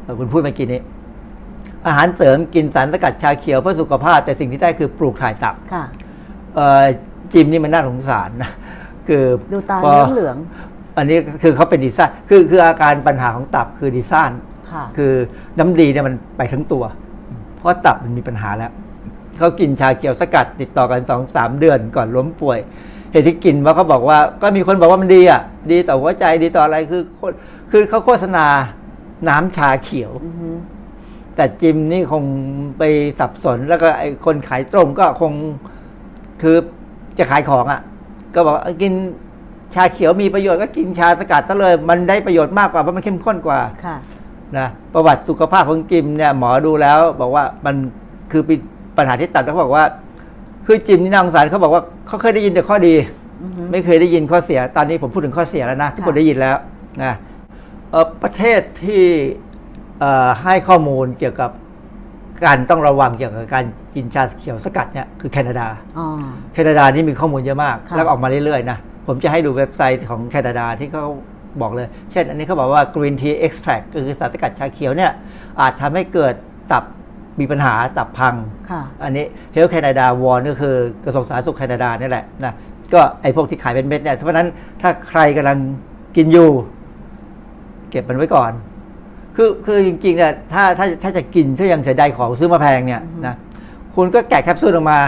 เอ่อคุณพูดเมื่อกี้นี้ อาหารเสริมกินสารสกัดชาเขียวเพื่อสุขภาพ แต่สิ่งที่ได้คือปลูกถ่ายตับค่ะเอ่อจิมนี่มันน่าสงสารนะคือดูตาพอเหลืองอันนี้คือเขาเป็นดีซ่านคือคืออาการปัญหาของตับคือดีซ่านๆค่ะคือน้ำดีเนี่ยมันไปทั้งตัว เพราะตับมันมีปัญหาแล้วเขากินชาเขียวสกัดติดต่อกันสองสามเดือนก่อนล้มป่วย เหตุที่กินว่าเขาบอกว่าก็มีคนบอกว่ามันดีอะ ดีต่อหัวใจดีต่ออะไรคือโคคือเขาโฆษณาน้ำชาเขียวอือฮึ แต่จิมนี่คงไปสับสนแล้วก็ไอ้คนขายตรงก็คงคือจะขายของอะ ก็บอกว่าเอ้ยกินชาเขียวมีประโยชน์ก็กินชาสกัดซะเลย มันได้ประโยชน์มากกว่าเพราะมันเข้มข้นกว่าค่ะนะประวัติสุขภาพของจิมเนี่ยหมอดูแล้ว บอกว่ามันคือเป็นปัญหาที่ตัดแล้วเขาบอกว่า คือจิมนี่น่าสงสารเขาบอกว่าเขาเคยได้ยินแต่ข้อดีอือฮึไม่เคยได้ยินข้อเสีย ตอนนี้ผมพูดถึงข้อเสียแล้วนะทุกคนค่ะได้ยินแล้วนะเอ่อประเทศที่เอ่อ ให้ข้อมูลเกี่ยวกับการต้องระวังเกี่ยวกับการกินชาเขียวสกัดเนี่ยคือแคนาดาอ๋อแคนาดานี่มีข้อมูลเยอะมากค่ะแล้วก็ออกมาเรื่อยๆนะผมจะให้ดูเว็บไซต์ของแคนาดาที่เขาบอกเลย เช่น อันนี้เขาบอกว่า green tea extract ก็คือสารสกัดชาเขียวเนี่ยอาจทำให้เกิดตับมีปัญหาตับพังค่ะอันนี้ Health Canada w a r ก็คือกระทรวงสาธารณสุขแคนาดานี่แหละนะก็ไอพวกที่ขายเป็นเม็ดเนี่ยเพราะฉะนั้นถ้าใครกำลังกินอยู่ เก็บมันไว้ก่อน คือคือจริงๆเนี่ยถ้าถ้าถ้าจะกินถ้ายังเสียดายของซื้อมาแพงเนี่ยนะคุณก็แกะแคปซูลออกมา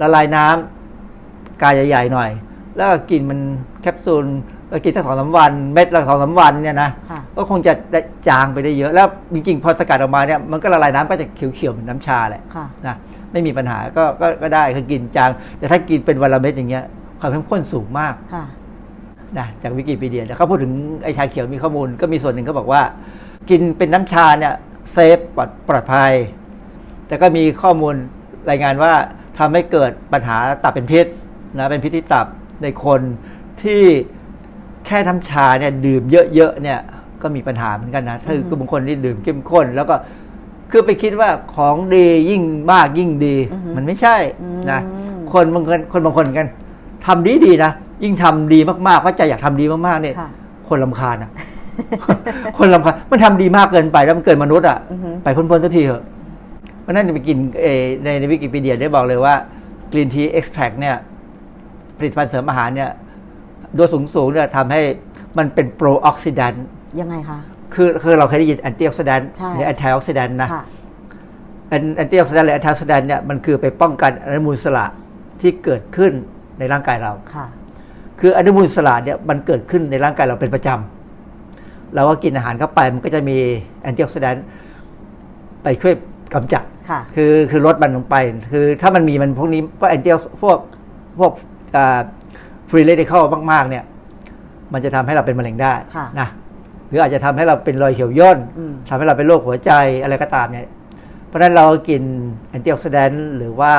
ละลายน้ำกายใหญ่ๆหน่อย แล้วก็กินมันแคปซูลก็กินสักสองสามวัน เม็ดละสองสามวันเนี่ยนะค่ะก็คงจะได้จางไปได้เยอะ แล้วจริงๆ พอสกัดออกมาเนี่ยมันก็ละลายน้ำก็จะเขียวๆเหมือนน้ำชาแหละค่ะนะไม่มีปัญหาก็ก็ก็ได้คือกินจาง แต่ถ้ากินเป็นวันละเม็ดอย่างเงี้ยความเข้มข้นสูงมากค่ะนะจากวิกิพีเดียเขาพูดถึงไอชาเขียวมีข้อมูลก็มีส่วนหนึ่งเขาบอกว่า กินเป็นน้ำชาเนี่ยเซฟปลอดปลอดภัย แต่ก็มีข้อมูลรายงานว่าทำให้เกิดปัญหาตับเป็นพิษนะเป็นพิษที่ตับในคนที่แค่น้ำชาเนี่ยดื่มเยอะๆเนี่ยก็มีปัญหาเหมือนกันนะถ้าคือบางคนที่ดื่มเข้มข้น แล้วก็คือไปคิดว่าของดียิ่งมากยิ่งดี มันไม่ใช่นะคนบางคนคนบางคนกันทำดีดีๆนะยิ่งทำดีมากๆว่าใจอยากทำดีมากๆเนี่ยค่ะคนลำคาญอะ คนรำคาญมันทำดีมากเกินไปแล้วมันเกินมนุษย์อะอือฮึไปพ้นๆสักทีเถอะเพราะฉะนั้นไปกินเออในในวิกิพีเดียได้บอกเลยว่า green tea extract เนี่ย ผลิตภัณฑ์เสริมอาหารเนี่ย โดยสูงสูงๆเนี่ยทำให้มันเป็น pro-oxidant ยังไงคะคือคือเราเคยได้ยิน antioxidant ใช่หรือ antioxidant นะค่ะ antioxidant หรือ antioxidant เนี่ยมันคือไปป้องกันอนุมูลอิสระที่เกิดขึ้นในร่างกายเราค่ะ คืออนุมูลอิสระเนี่ยมันเกิดขึ้นในร่างกายเราเป็นประจำ เราก็กินอาหารเข้าไปมันก็จะมี antioxidant ไปช่วยกำจัดค่ะคือคือลดมันลงไป คือถ้ามันมีมันพวกนี้พวก anti พวกพวก free radical มากๆ เนี่ย มันจะทำให้เราเป็นมะเร็งได้ค่ะนะหรืออาจจะทำให้เราเป็นรอยเหี่ยวย่นอืมทำให้เราเป็นโรคหัวใจอะไรก็ตามเนี่ย เพราะฉะนั้นเรากิน antioxidant หรือว่า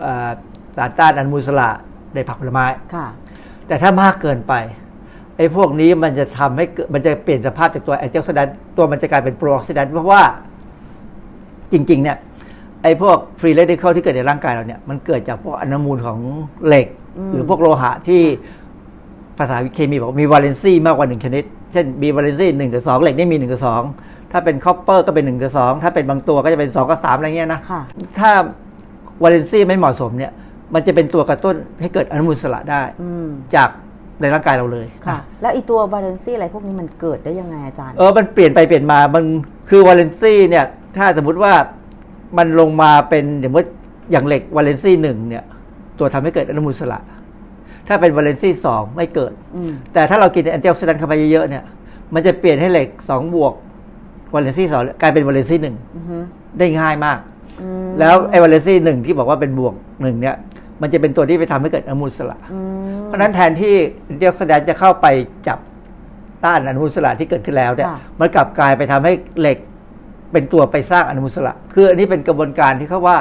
เอ่อสารต้านอนุมูลอิสระในผักผลไม้ค่ะแต่ถ้ามากเกินไป ไอ้พวกนี้มันจะทำให้เกิดมันจะเปลี่ยนสภาพจากตัว antioxidant ตัวมันจะกลายเป็น pro-oxidant เพราะว่าจริง ๆ เนี่ยไอ้พวก free radical ที่เกิดในร่างกายเราเนี่ยมันเกิดจากพวกอนุมูลของเหล็กอืมหรือพวกโลหะที่ภาษาเคมีบอกว่ามี valency มากกว่าหนึ่งชนิด เช่นมี valency หนึ่งกับสองเหล็กนี่มีหนึ่งกับสองถ้าเป็น copper ก็เป็นหนึ่งกับสองถ้าเป็นบางตัวก็จะเป็นสองกับสามอะไรเงี้ยนะค่ะถ้า valency ไม่เหมาะสมเนี่ย มันจะเป็นตัวกระตุ้นให้เกิดอนุมูลอิสระได้อืมจาก ในร่างกายเราเลยค่ะ แล้วไอีตัวบาเลนซี่อะไรพวกนี้มันเกิดได้ยังไงอาจารย์ เออ มันเปลี่ยนไปเปลี่ยนมา มันคือ valency เนี่ย ถ้าสมมุติว่ามันลงมาเป็นอย่างว่าอย่างเหล็ก valency หนึ่งเนี่ย ตัวทำให้เกิดอนุมูลอิสระ ถ้าเป็น valency สองไม่เกิดอืมแต่ถ้าเรากิน antioxidant เข้าไปเยอะๆเนี่ย มันจะเปลี่ยนให้เหล็กสองบวกvalency สองกลายเป็น valency หนึ่งอือฮึได้ง่ายมากอืมแล้วไอ้ valency หนึ่งที่บอกว่าเป็นบวกหนึ่งเนี่ย มันจะเป็นตัวที่ไปทำให้เกิดอนุมูลอิสระอืม เพราะฉะนั้นแทนที่ antioxidant จะเข้าไปจับต้านอนุมูลอิสระที่เกิดขึ้นแล้วเนี่ยค่ะมันกลับกลายไปทำให้เหล็กเป็นตัวไปสร้างอนุมูลอิสระ คืออันนี้เป็นกระบวนการที่เขาว่า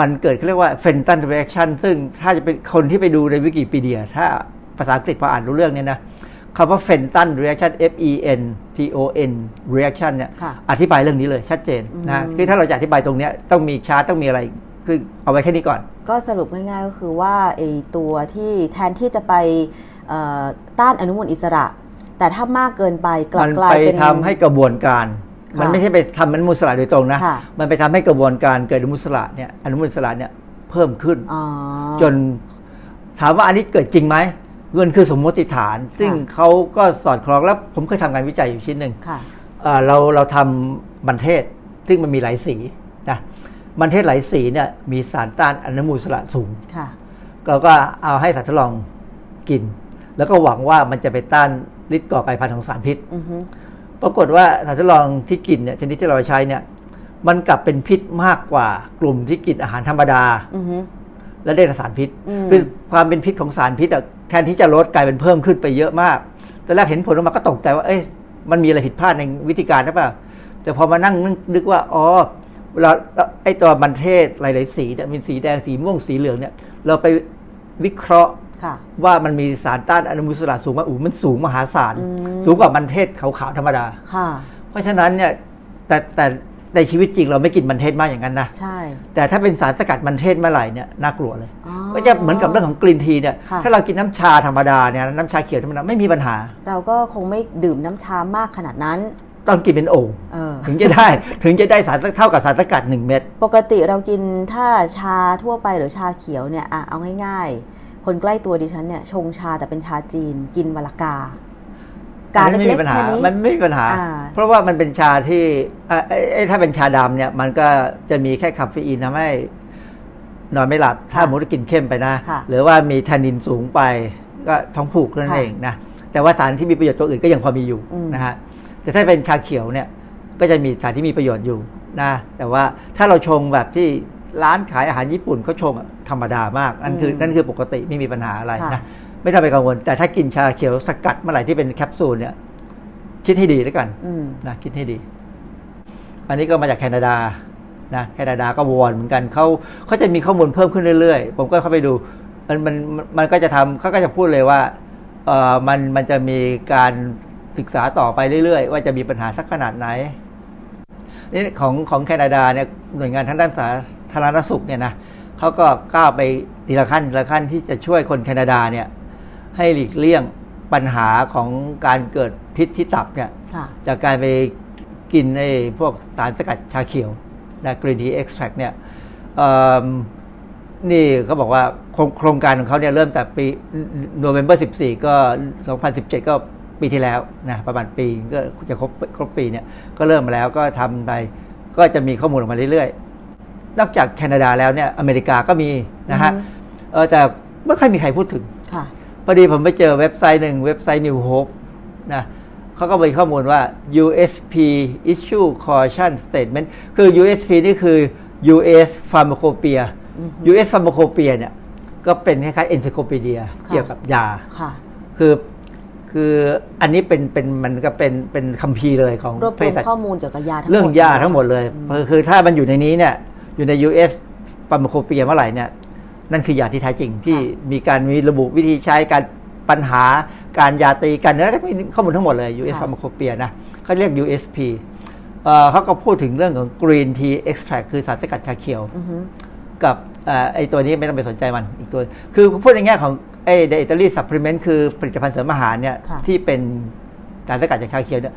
มันเกิดเขาเรียกว่า Fenton reaction ซึ่งถ้าจะเป็นคนที่ไปดูในวิกิพีเดีย ถ้าภาษาอังกฤษพออ่านรู้เรื่องเนี่ยนะคำว่า Fenton reaction F E N T O N reaction เนี่ยค่ะอธิบายเรื่องนี้เลยชัดเจนนะอืมคือถ้าเราจะอธิบายตรงเนี้ยต้องมีชาร์ตต้องมีอะไร คือเอาไว้แค่นี้ก่อน ก็สรุปง่ายๆก็คือว่าไอตัวที่แทนที่จะไปเอ่อต้านอนุมูลอิสระ แต่ถ้ามากเกินไปกลับมันกลายไปเป็นทำให้กระบวนการค่ะมันไม่ใช่ไปทำอนุมูลอิสระโดยตรงนะค่ะมันไปทำให้กระบวนการเกิดอนุมูลอิสระเนี่ยอนุมูลอิสระเนี่ยเพิ่มขึ้นอ๋อจนถามว่าอันนี้เกิดจริงไหมเงินคือสมมติฐาน ซึ่งเขาก็สอดคล้องแล้วผมเคยทำงานวิจัยอยู่ชิ้นหนึ่งค่ะเอ่อเราเราทำมันเทศ ซึ่งมันมีหลายสีนะ มันเทศหลายสีเนี่ยมีสารต้านอนุมูลอิสระสูงค่ะเราก็เอาให้สัตว์ทดลองกิน แล้วก็หวังว่ามันจะไปต้านฤทธิ์ก่อไกลพันธุ์ของสารพิษอือฮึปรากฏว่าสัตว์ทดลองที่กินเนี่ยชนิดที่เราใช้เนี่ยมันกลับเป็นพิษมากกว่ากลุ่มที่กินอาหารธรรมดาอือฮึและได้แต่สารพิษอืมคือความเป็นพิษของสารพิษอะแทนที่จะลดกลายเป็นเพิ่มขึ้นไปเยอะมากตอนแรกเห็นผลออกมาก็ตกใจว่าเอ้ยมันมีอะไรผิดพลาดในวิธีการหรือเปล่าแต่พอมานั่งนึกว่าอ๋อ เวลาไอ้ตัวมันเทศหลาย ๆ สีเนี่ยมีสีแดงสีม่วงสีเหลืองเนี่ย เราไปวิเคราะห์ค่ะว่ามันมีสารต้านอนุมูลอิสระสูงมากอู้มันสูงมหาศาลอืมสูงกว่ามันเทศขาวๆธรรมดาค่ะ เพราะฉะนั้นเนี่ยแต่แต่ในชีวิตจริงเราไม่กินมันเทศมากอย่างนั้นนะใช่ แต่ถ้าเป็นสารสกัดมันเทศเมื่อไหร่เนี่ยน่ากลัวเลยอ๋อก็จะเหมือนกับเรื่องของกรีนทีเนี่ยค่ะถ้าเรากินน้ำชาธรรมดาเนี่ยน้ำชาเขียวธรรมดาไม่มีปัญหา เราก็คงไม่ดื่มน้ำชามากขนาดนั้น ต้องกินเป็นโอ่งเออถึงจะได้ ถึงจะได้สารเท่ากับสารสกัดหนึ่งเม็ดปกติเรากินถ้าชาทั่วไปหรือชาเขียวเนี่ยอะเอาง่าย ๆ คนใกล้ตัวดิฉันเนี่ยชงชาแต่เป็นชาจีนกินวลกากาอันนั้นไม่เล็กมีปัญๆหาแค่นี้มันไม่มีปัญหาอ่าเพราะว่ามันเป็นชาที่อะไอ้ไอ้ถ้าเป็นชาดำเนี่ย มันก็จะมีแค่คาเฟอีนทำให้นอนไม่หลับ ถ้าหมูกินเข้มไปนะค่ะหรือว่ามีแทนนินสูงไป ก็ท้องผูกนั่นค่ะเองนะ แต่ว่าสารที่มีประโยชน์ตัวอื่นก็ยังพอมีอยู่อืมนะฮะ แต่ถ้าเป็นชาเขียวเนี่ยก็จะมีสารที่มีประโยชน์อยู่นะแต่ว่าถ้าเราชงแบบที่ร้านขายอาหารญี่ปุ่นเขาชงอะธรรมดามากนั่นคืออืมนั่นคือปกติไม่มีปัญหาอะไรค่ะนะไม่ต้องไปกังวล แต่ถ้ากินชาเขียวสกัดเมื่อไหร่ที่เป็นแคปซูลเนี่ย คิดให้ดีแล้วกันอืมนะคิดให้ดี อันนี้ก็มาจากแคนาดานะแคนาดาก็วอนเหมือนกันเขาเขาจะมีข้อมูลเพิ่มขึ้นเรื่อยๆ ผมก็เข้าไปดู มันมันมันก็จะทำเขาก็จะพูดเลยว่าเอ่อมันมันจะมีการ ศึกษาต่อไปเรื่อยๆ ว่าจะมีปัญหาสักขนาดไหนนี่ของของแคนาดาเนี่ยหน่วยงานทางด้านสาธารณสุขเนี่ยนะเขาก็ก้าวไปทีละขั้นทีละขั้นที่จะช่วยคนแคนาดาเนี่ย ให้หลีกเลี่ยงปัญหาของการเกิดพิษที่ตับเนี่ยค่ะจากการไปกินไอ้พวกสารสกัดชาเขียวนะกรีนทีเอ็กซ์แทรเนี่ยเอิ่มนี่เขาบอกว่าโครงโครงการของเขาเนี่ยเริ่มแต่ปีโนเวม ber 14 ก็ 2017 ก็ ปีที่แล้วนะประมาณปีก็จะครบครบปีเนี่ยก็เริ่มมาแล้วก็ทำไปก็จะมีข้อมูลออกมาเรื่อยๆ นอกจากแคนาดาแล้วเนี่ยอเมริกาก็มีนะฮะอือฮึเออแต่ไม่ค่อยมีใครพูดถึงค่ะพอดีผมไปเจอเว็บไซต์หนึ่งเว็บไซต์ New Hope นะเขาก็มีข้อมูลว่า USP issue caution statement คือ USP นี่คือ US Pharmacopoeia อือฮึ US Pharmacopoeia เนี่ยก็เป็นคล้ายๆ encyclopedia ค่ะเกี่ยวกับยาค่ะคือ คืออันนี้เป็นเป็นมันก็เป็นเป็นคัมภีร์เลยของรวบรเภวมสัชข้อมูลเกี่ยวกับยาทั้งหมดเรื่องยาทั้งหมดเลยอืมคือถ้ามันอยู่ในนี้เนี่ย อยู่ใน US ปาร์มาโคเปียเมื่อไหร่เนี่ย นั่นคือยาที่แท้จริงที่มีการมีระบุวิธีใช้การปัญหาการยาตีกันแล้วก็มีข้อมูลทั้งหมดเลย US ค่ะปาร์มาโคเปียนะเขาเรียก USP เอ่อเขาก็พูดถึงเรื่องของ Green Tea Extract คือสารสกัดชาเขียวอือฮึกับเอ่อไอตัวนี้ไม่ต้องไปสนใจมันอีกตัว คือพูดในแง่ของ ไอ dietary supplement คือผลิตภัณฑ์เสริมอาหารเนี่ยค่ะที่เป็นสารสกัดจากชาเขียวเนี่ย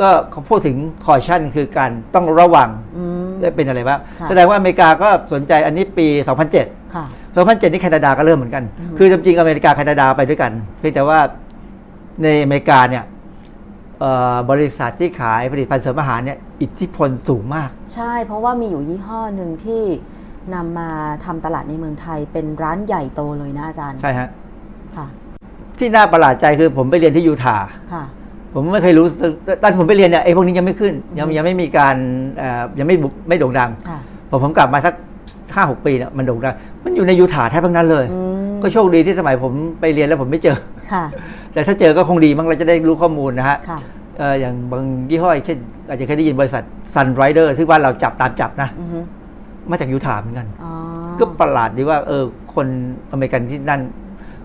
ก็เขาพูดถึง caution คือการต้องระวังอืมเป็นอะไรบ้างค่ะแสดงว่าอเมริกาก็สนใจอันนี้ปี 2007ค่ะ2007 นี่แคนาดาก็เริ่มเหมือนกันอืมคือจริงๆอเมริกาแคนาดาไปด้วยกัน เพียงแต่ว่าในอเมริกาเนี่ยเอ่อบริษัทที่ขายผลิตภัณฑ์เสริมอาหารเนี่ยอิทธิพลสูงมาก ใช่เพราะว่ามีอยู่ยี่ห้อหนึ่งที่นำมาทำตลาดในเมืองไทยเป็นร้านใหญ่โตเลยนะอาจารย์ ใช่ฮะ ค่ะที่น่าประหลาดใจคือผมไปเรียนที่ยูทาห์ค่ะ ผมไม่เคยรู้ตอนผมไปเรียนเนี่ยไอ้พวกนี้ยังไม่ขึ้น ยังอืมยังไม่มีการเอ่อยังไม่บุไม่โด่งดังค่ะ พอผมกลับมาสักห้าหกปีเนี่ยมันโด่งดังมันอยู่ในยูทาห์แทบทั้งนั้นเลย อืมก็โชคดีที่สมัยผมไปเรียนแล้วผมไม่เจอ ค่ะ แต่ถ้าเจอก็คงดีมั้งเราจะได้รู้ข้อมูลนะฮะค่ะ เอ่ออย่างบางยี่ห้อเช่น อาจจะเคยได้ยินบริษัท Sun Rider ซึ่งว่าเราจับตามจับนะอือฮึมาจากยูทาห์เหมือนกัน อ๋อก็ประหลาดดีว่าเออคนอเมริกันที่นั่น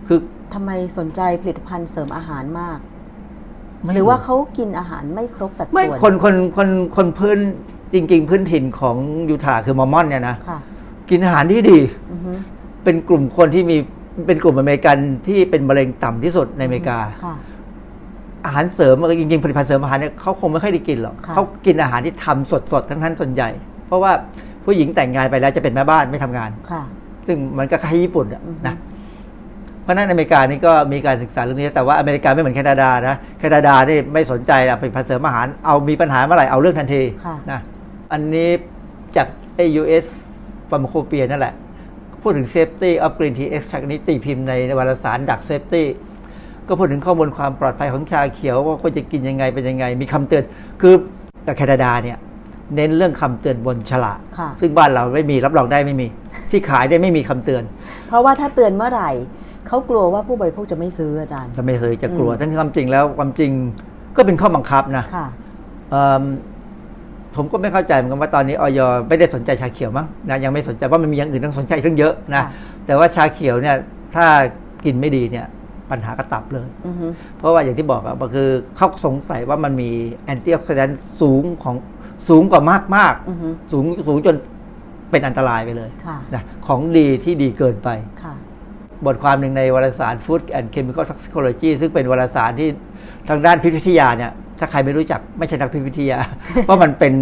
คือ ทำไมสนใจผลิตภัณฑ์เสริมอาหารมากไม่หรือว่าเขากินอาหารไม่ครบสัดส่วนไม่คนคนคนคนพื้นจริง ๆ พื้นถิ่นของยูทาห์คือมอร์มอนเนี่ยนะค่ะกินอาหารที่ดีอือฮึเป็นกลุ่มคนที่มีเป็นกลุ่มอเมริกันที่เป็นมะเร็งต่ำที่สุดในอเมริกาค่ะอาหารเสริมจริงๆผลิตภัณฑ์เสริมอาหารเนี่ยเขาคงไม่ค่อยได้กินหรอกค่ะเขากินอาหารที่ทำสดๆทั้งนั้นส่วนใหญ่ เพราะว่าผู้หญิงแต่งงานไปแล้วจะเป็นแม่บ้านไม่ทำงานค่ะ ซึ่งมันก็คล้ายญี่ปุ่นอะอือฮึนะ เพราะฉะนั้นอเมริกานี่ก็มีการศึกษาเรื่องนี้ แต่ว่าอเมริกาไม่เหมือนแคนาดานะแคนาดานี่ไม่สนใจอะผลิตภัณฑ์เสริมอาหารเอามีปัญหาเมื่อไหร่เอาเรื่องทันทีค่ะนะอันนี้จาก AUS ฟาร์มาโคเปียนั่นแหละ พูดถึง safety of green tea extract นี้ตีพิมพ์ในวารสารดัก safety ก็พูดถึงข้อมูลความปลอดภัยของชาเขียวว่าควรจะกินยังไงเป็นยังไง มีคำเตือน คือแต่แคนาดาเนี่ย เน้นเรื่องคำเตือนบนฉลากค่ะซึ่งบ้านเราไม่มีรับรองได้ไม่มี ที่ขายได้ไม่มีคำเตือน เพราะว่าถ้าเตือนเมื่อไหร่ เขากลัวว่าผู้บริโภคจะไม่ซื้ออาจารย์ จะไม่เคยจะกลัวอืมทั้งที่ความจริงแล้วความจริงก็เป็นข้อบังคับนะค่ะเอิ่มผมก็ไม่เข้าใจเหมือนกันว่าตอนนี้ออยไม่ได้สนใจชาเขียวมั้งนะยังไม่สนใจว่ามันมีอย่างอื่นต้องสนใจซึ่งเยอะนะค่ะแต่ว่าชาเขียวเนี่ย ถ้ากินไม่ดีเนี่ย ปัญหากับตับเลยอือฮึเพราะว่าอย่างที่บอกอะก็คือเขาสงสัยว่ามันมี antioxidant สูงของสูงกว่ามากมากๆอือฮึสูงสูงจนเป็นอันตรายไปเลยค่ะนะของดีที่ดีเกินไปค่ะ บทความหนึ่งในวารสาร Food and Chemical Toxicology ซึ่งเป็นวารสารที่ทางด้านพิษวิทยาเนี่ย ถ้าใครไม่รู้จักไม่ใช่นักพิษวิทยา เพราะมันเป็น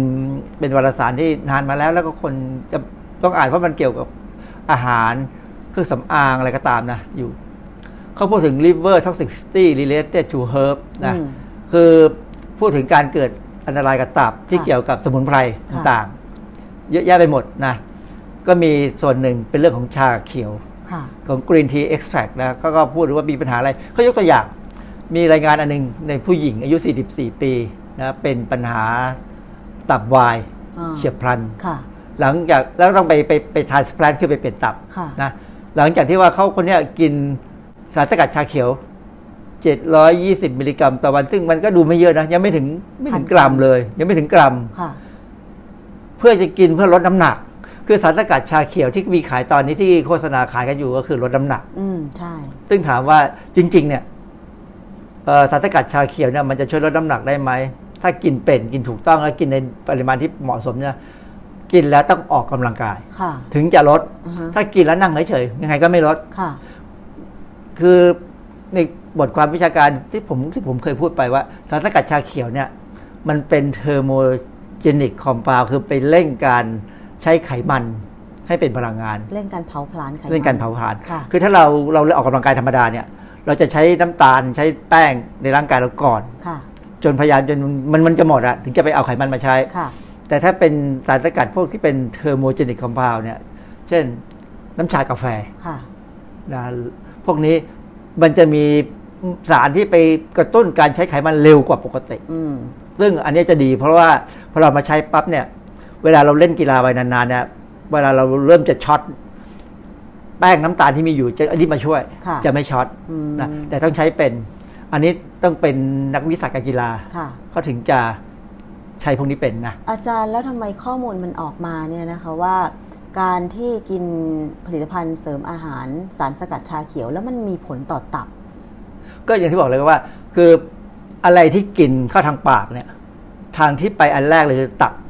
เป็นวารสารที่นานมาแล้ว แล้วก็คนจะต้องอ่านเพราะมันเกี่ยวกับอาหารเครื่องสำอางอะไรก็ตามนะ อยู่ เขาพูดถึง liver toxicity related to herb นะอืมคือพูดถึงการเกิดอันตรายกับตับที่ค่ะเกี่ยวกับสมุนไพรค่ะต่างๆเยอะแยะไปหมดนะ ก็มีส่วนหนึ่งเป็นเรื่องของชาเขียวค่ะ ของ Green Tea Extract นะเขาก็พูดว่ามีปัญหาอะไรเขายกตัวอย่าง มีรายงานอันหนึงในผู้หญิงอายุ 44 ปีนะเป็นปัญหาตับวายอ่าเฉียบพลันค่ะหลังจากแล้วต้องไปไปไปทานสแปลนคือไปเปลี่ยนตับค่ะนะหลังจากที่ว่าเขาคนเนี้ยกินสารสกัดชาเขียว 720 มิลลิกรัมต่อวัน ซึ่งมันก็ดูไม่เยอะนะ ยังไม่ถึงไม่ถึงพันกรัมเลย ยังไม่ถึงกรัมค่ะเพื่อจะกินเพื่อลดน้ำหนัก คือสารสกัดชาเขียวที่มีขายตอนนี้ที่โฆษณาขายกันอยู่ก็คือลดน้ำหนัก อืมใช่ ซึ่งถามว่าจริง ๆ เนี่ยอ่อสารสกัดชาเขียวเนี่ยมันจะช่วยลดน้ำหนักได้ไหม ถ้ากินเป็นกินถูกต้องแล้วกินในปริมาณที่เหมาะสมเนี่ยกินแล้วต้องออกกำลังกายค่ะถึงจะลดอือฮะถ้ากินแล้วนั่งเฉยๆยังไงก็ไม่ลดค่ะ คือในบทความวิชาการที่ผมที่ผมเคยพูดไปว่าสารสกัดชาเขียวเนี่ย มันเป็นเทอร์โมเจนิกคอม u n d คือไปเร่งการ ใช้ไขมันให้เป็นพลังงานเร่งการเผาผลาญไขมันเร่งการเผาผลาญค่ะคือถ้าเราเราออกกำลังกายธรรมดาเนี่ย เราจะใช้น้ำตาลใช้แป้งในร่างกายเราก่อนค่ะจนพยายามจนมันมันจะหมดอะถึงจะไปเอาไขมันมาใช้ค่ะแต่ถ้าเป็นสารสกัดพวกที่เป็นเทอร์โมเจนิกคอม u n d เนี่ย เช่นน้ำชากาแฟค่ะนะพวกนี้มันจะมีสารที่ไปกระตุ้นการใช้ไขมันเร็วกว่าปกติอืมซึ่งอันนี้จะดีเพราะว่าพอเรามาใช้ปั๊บเนี่ย เวลาเราเล่นกีฬาไปนานๆเนี่ยเวลาเราเริ่มจะช็อตแป้งน้ำตาลที่มีอยู่จะอันนี้มาช่วยค่ะจะไม่ช็อตอืมนะแต่ต้องใช้เป็น อันนี้ต้องเป็นนักวิชาการกีฬาค่ะเขาถึงจะใช้พวกนี้เป็นนะอาจารย์แล้วทำไมข้อมูลมันออกมาเนี่ยนะคะว่า การที่กินผลิตภัณฑ์เสริมอาหารสารสกัดชาเขียว แล้วมันมีผลต่อตับ ก็อย่างที่บอกเลยว่า คืออะไรที่กินเข้าทางปากเนี่ย ทางที่ไปอันแรกเลยคือตับอือฮึ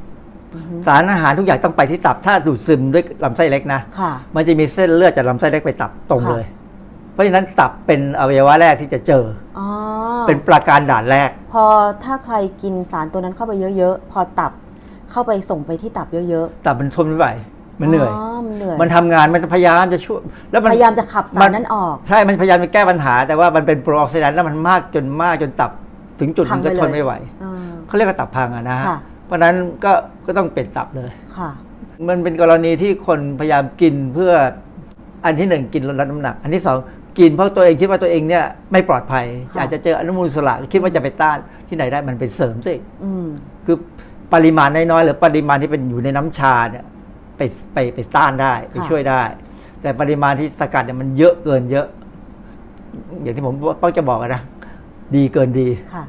สารอาหารทุกอย่างต้องไปที่ตับ ถ้าดูดซึมด้วยลำไส้เล็กนะค่ะมันจะมีเส้นเลือดจากลำไส้เล็กไปตับตรงค่ะเลย เพราะฉะนั้นตับเป็นอวัยวะแรกที่จะเจออ๋อเป็นประการด่านแรก พอถ้าใครกินสารตัวนั้นเข้าไปเยอะๆ พอตับเข้าไปส่งไปที่ตับเยอะตับมันทนไม่ไหวมันเหนื่อยอ๋อมันเหนื่อยมันทำงานมันพยายามจะช่วยแล้วมันพยายามจะขับสารนั้นออก ใช่ มันพยายามจะแก้ปัญหา แต่ว่ามันเป็นโปรออกซิแดนต์แล้วมันมากจนมากจนตับ ถึงจุดหนึงก็พังไปเลยทนไม่ไหวเออเขาเรียกว่าตับพังอะนะฮะค่ะเพ ราะฉะนั้นก็ก็ต้องเปลี่ยนตับเลยค่ะ มันเป็นกรณีที่คนพยายามกินเพื่ออันที่หนึ่งกินลดน้ำหนัก อันที่สองกินเพราะตัวเองคิดว่าตัวเองเนี่ยไม่ปลอดภัยค่ะอาจจะเจออนุมูลอิสระคิดว่าจะไปต้านที่ไหนได้มันไปเสริมสิอืมคือปริมาณน้อยๆหรือปริมาณที่เป็นอยู่ในน้ำชาเนี่ยไปไปไปต้านได้ไปค่ะช่วยได้ แต่ปริมาณที่สกัดเนี่ยมันเยอะเกินเยอะ อย่างที่ผมก็จะบอกอะนะดีเกินดีค่ะ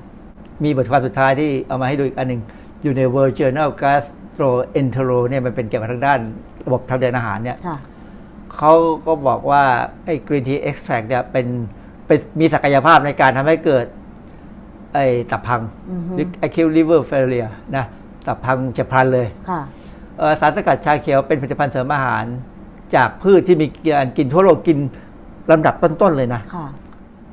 มีบทความสุดท้ายที่เอามาให้ดูอีกอันหนึ่ง อยู่ใน World Journal Gastroenterology เนี่ยมันเป็นเกี่ยวกับทางด้านระบบทางเดินอาหารเนี่ยค่ะเขาก็บอกว่าไอ้ green tea extract เนี่ยเป็นเป็นมีศักยภาพในการทำให้เกิด ไอ้ตับพังอือฮึหรือ acute liver failure นะตับพังจะพลันเลยค่ะเอ่อสารสกัดชาเขียวเป็นผลิตภัณฑ์เสริมอาหาร จากพืชที่มีการกินทั่วโลกกินลำดับต้นๆเลยนะค่ะ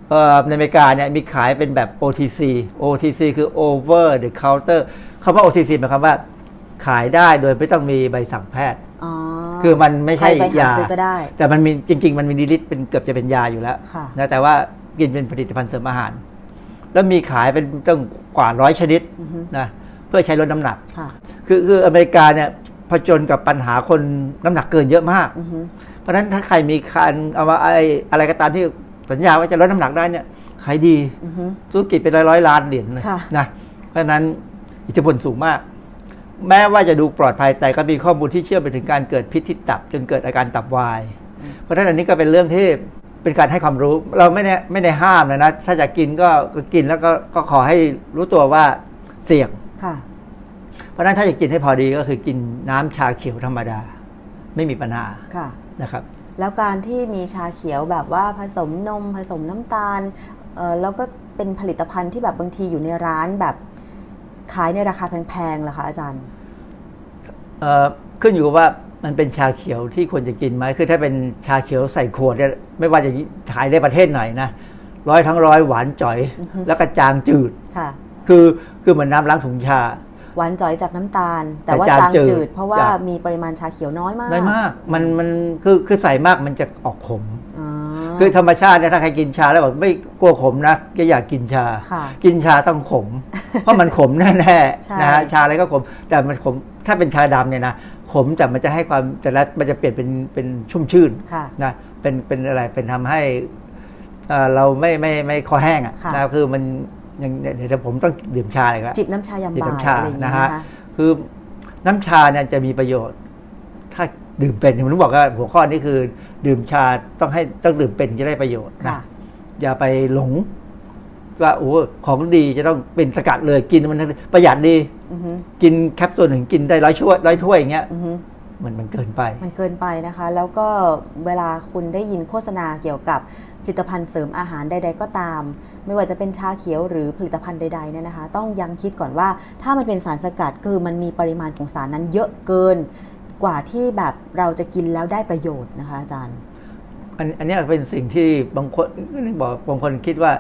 เอ่อในอเมริกาเนี่ยมีขายเป็นแบบ OTC OTC คือ over the counter คำว่า OTC หมายความว่า ขายได้โดยไม่ต้องมีใบสั่งแพทย์อ๋อคือมันไม่ใช่ใครไปหายาซื้อก็ได้แต่มันมีจริง ๆ มันมีฤทธิ์เป็นเกือบจะเป็นยาอยู่แล้วค่ะนะแต่ว่ากินเป็นผลิตภัณฑ์เสริมอาหาร แล้วมีขายเป็นต้องกว่าร้อยชนิดอือฮึนะเพื่อใช้ลดน้ำหนักค่ะคือคืออเมริกาเนี่ยผจญกับปัญหาคนน้ำหนักเกินเยอะมากอือฮึเพราะฉะนั้นถ้าใครมีการเอามาอะไรอะไรก็ตามที่สัญญาว่าจะลดน้ำหนักได้เนี่ยขายดีอือฮึธุรกิจเป็นร้อยร้อยๆล้านเหรียญเลยค่ะนะเพราะฉะนั้น อิทธิพลสูงมาก แม้ว่าจะดูปลอดภัยแต่ก็มีข้อมูลที่เชื่อมไปถึงการเกิดพิษที่ตับ จนเกิดอาการตับวาย เพราะฉะนั้นอันนี้ก็เป็นเรื่องที่เป็นการให้ความรู้ เราไม่ได้ไม่ได้ห้ามนะนะถ้าจะกินก็ก็กินแล้วก็ก็ขอให้รู้ตัวว่าเสี่ยงค่ะ เพราะฉะนั้นถ้าจะกินให้พอดีก็คือกินน้ำชาเขียวธรรมดา ไม่มีปัญหาค่ะนะครับ แล้วการที่มีชาเขียวแบบว่าผสมนมผสมน้ำตาลเอ่อแล้วก็เป็นผลิตภัณฑ์ที่แบบบางทีอยู่ในร้านแบบ ขายในราคาแพงๆเหรอคะอาจารย์เอ่อขึ้นอยู่กับว่ามันเป็นชาเขียวที่ควรจะกินไหมคือถ้าเป็นชาเขียวใส่ขวดเนี่ยไม่ว่าจะขายในประเทศไหนนะร้อยทั้งร้อยหวานจ่อยอือฮึแล้วก็จางจืดค่ะ คือคือเหมือนน้ำล้างถุงชา หวานจ่อยจากน้ำตาล แต่ว่าแต่จางจางจืดจืด เพราะว่าจ้ะมีปริมาณชาเขียวน้อยมากน้อยมาก มันมันคือคือใส่มากมันจะออกขมอ๋อ คือธรรมชาติเนี่ยถ้าใครกินชาแล้วบอกไม่กลัวขมนะก็อยากกินชาค่ะกินชาต้องขม เพราะมันขมแน่ใช่ๆนะฮะชาอะไรก็ขม แต่มันขมถ้าเป็นชาดำเนี่ยนะขมแต่มันจะให้ความแต่ละมันจะเปลี่ยนเป็นเป็นชุ่มชื่นค่ะนะเป็นเป็นอะไรเป็นทำให้เอ่อเราไม่ไม่ไม่คอแห้งอะค่ะนะคือมันยังเดี๋ยวผมต้องดื่มชาเลยครับจิบน้ำชายามดื่มบ่ายน้ำชาอะไรอย่างเงี้นะยฮะนะคะคือน้ำชาเนี่ยจะมีประโยชน์ ถ้าดื่มเป็นผมต้องบอกว่าหัวข้อนี้คือ ดื่มชาต้องให้ต้องดื่มเป็นจะได้ประโยชน์นะค่ะอย่าไปหลงว่าโอ้ของดีจะต้องเป็นสกัดเลยกินมันประหยัดดีอือฮึกินแคปซูลหนึ่งกินได้ร้อยช่วยร้อยถ้วยอย่างเงี้ยอือฮึมันมันเกินไป มันเกินไปนะคะ แล้วก็เวลาคุณได้ยินโฆษณาเกี่ยวกับผลิตภัณฑ์เสริมอาหารใด ๆ ก็ตาม ไม่ว่าจะเป็นชาเขียวหรือผลิตภัณฑ์ใดๆเนี่ยนะคะ ต้องยังคิดก่อนว่าถ้ามันเป็นสารสกัดคือมันมีปริมาณของสารนั้นเยอะเกิน กว่าที่แบบเราจะกินแล้วได้ประโยชน์นะคะ อาจารย์ อันอันเนี้ยเป็นสิ่งที่บางคนบอกบางคนคิดว่า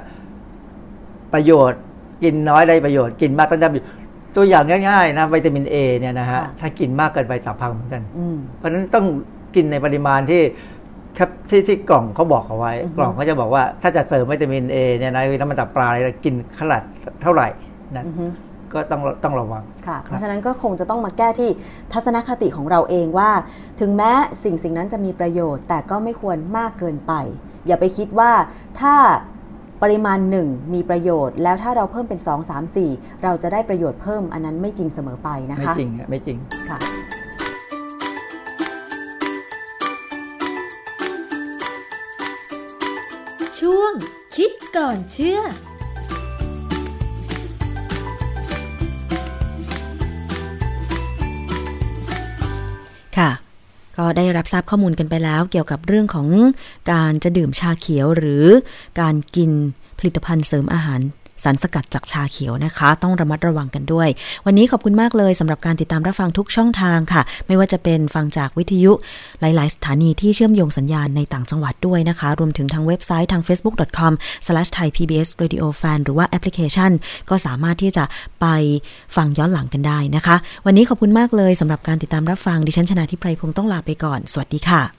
ประโยชน์ กินน้อยได้ประโยชน์กินมากต้องได้ประโยชน์ตัวอย่างง่ายๆนะวิตามินเอเนี่ยนะฮะค่ะถ้ากินมากเกินไปตับพังเหมือนกันอืมเพราะฉะนั้นต้องกินในปริมาณที่ครับที่ที่กล่องเขาบอกเอาไว้อือฮึกล่องเขาจะบอกว่าถ้าจะเสริมวิตามินเอเนี่ยนะน้ำมันตับปลาเนี่ยกินขนาดเท่าไหร่นะอือฮึ ก็ต้องต้องระวังค่ะครับเพราะฉะนั้นก็คงจะต้องมาแก้ที่ทัศนคติของเราเองว่า ถึงแม้สิ่งสิ่งนั้นจะมีประโยชน์ แต่ก็ไม่ควรมากเกินไป อย่าไปคิดว่าถ้าปริมาณหนึ่งมีประโยชน์ แล้วถ้าเราเพิ่มเป็น 2 3 4 เราจะได้ประโยชน์เพิ่มอันนั้นไม่จริงเสมอไปนะไม่คะจริงฮะไม่จริงค่ะช่วงคิดก่อนเชื่อ ค่ะ ก็ได้รับทราบข้อมูลกันไปแล้ว เกี่ยวกับเรื่องของการจะดื่มชาเขียวหรือการกินผลิตภัณฑ์เสริมอาหาร สารสกัดจากชาเขียวนะคะ ต้องระมัดระวังกันด้วย วันนี้ขอบคุณมากเลยสำหรับการติดตามรับฟังทุกช่องทางค่ะ ไม่ว่าจะเป็นฟังจากวิทยุหลาย ๆ สถานีที่เชื่อมโยงสัญญาณในต่างจังหวัดด้วยนะคะ รวมถึงทางเว็บไซต์ทาง facebook.com/thaipbsradiofan หรือว่าแอปพลิเคชัน ก็สามารถที่จะไปฟังย้อนหลังกันได้นะคะ วันนี้ขอบคุณมากเลยสำหรับการติดตามรับฟังดิฉันชนะทิพไพรพงศ์ต้องลาไปก่อน สวัสดีค่ะ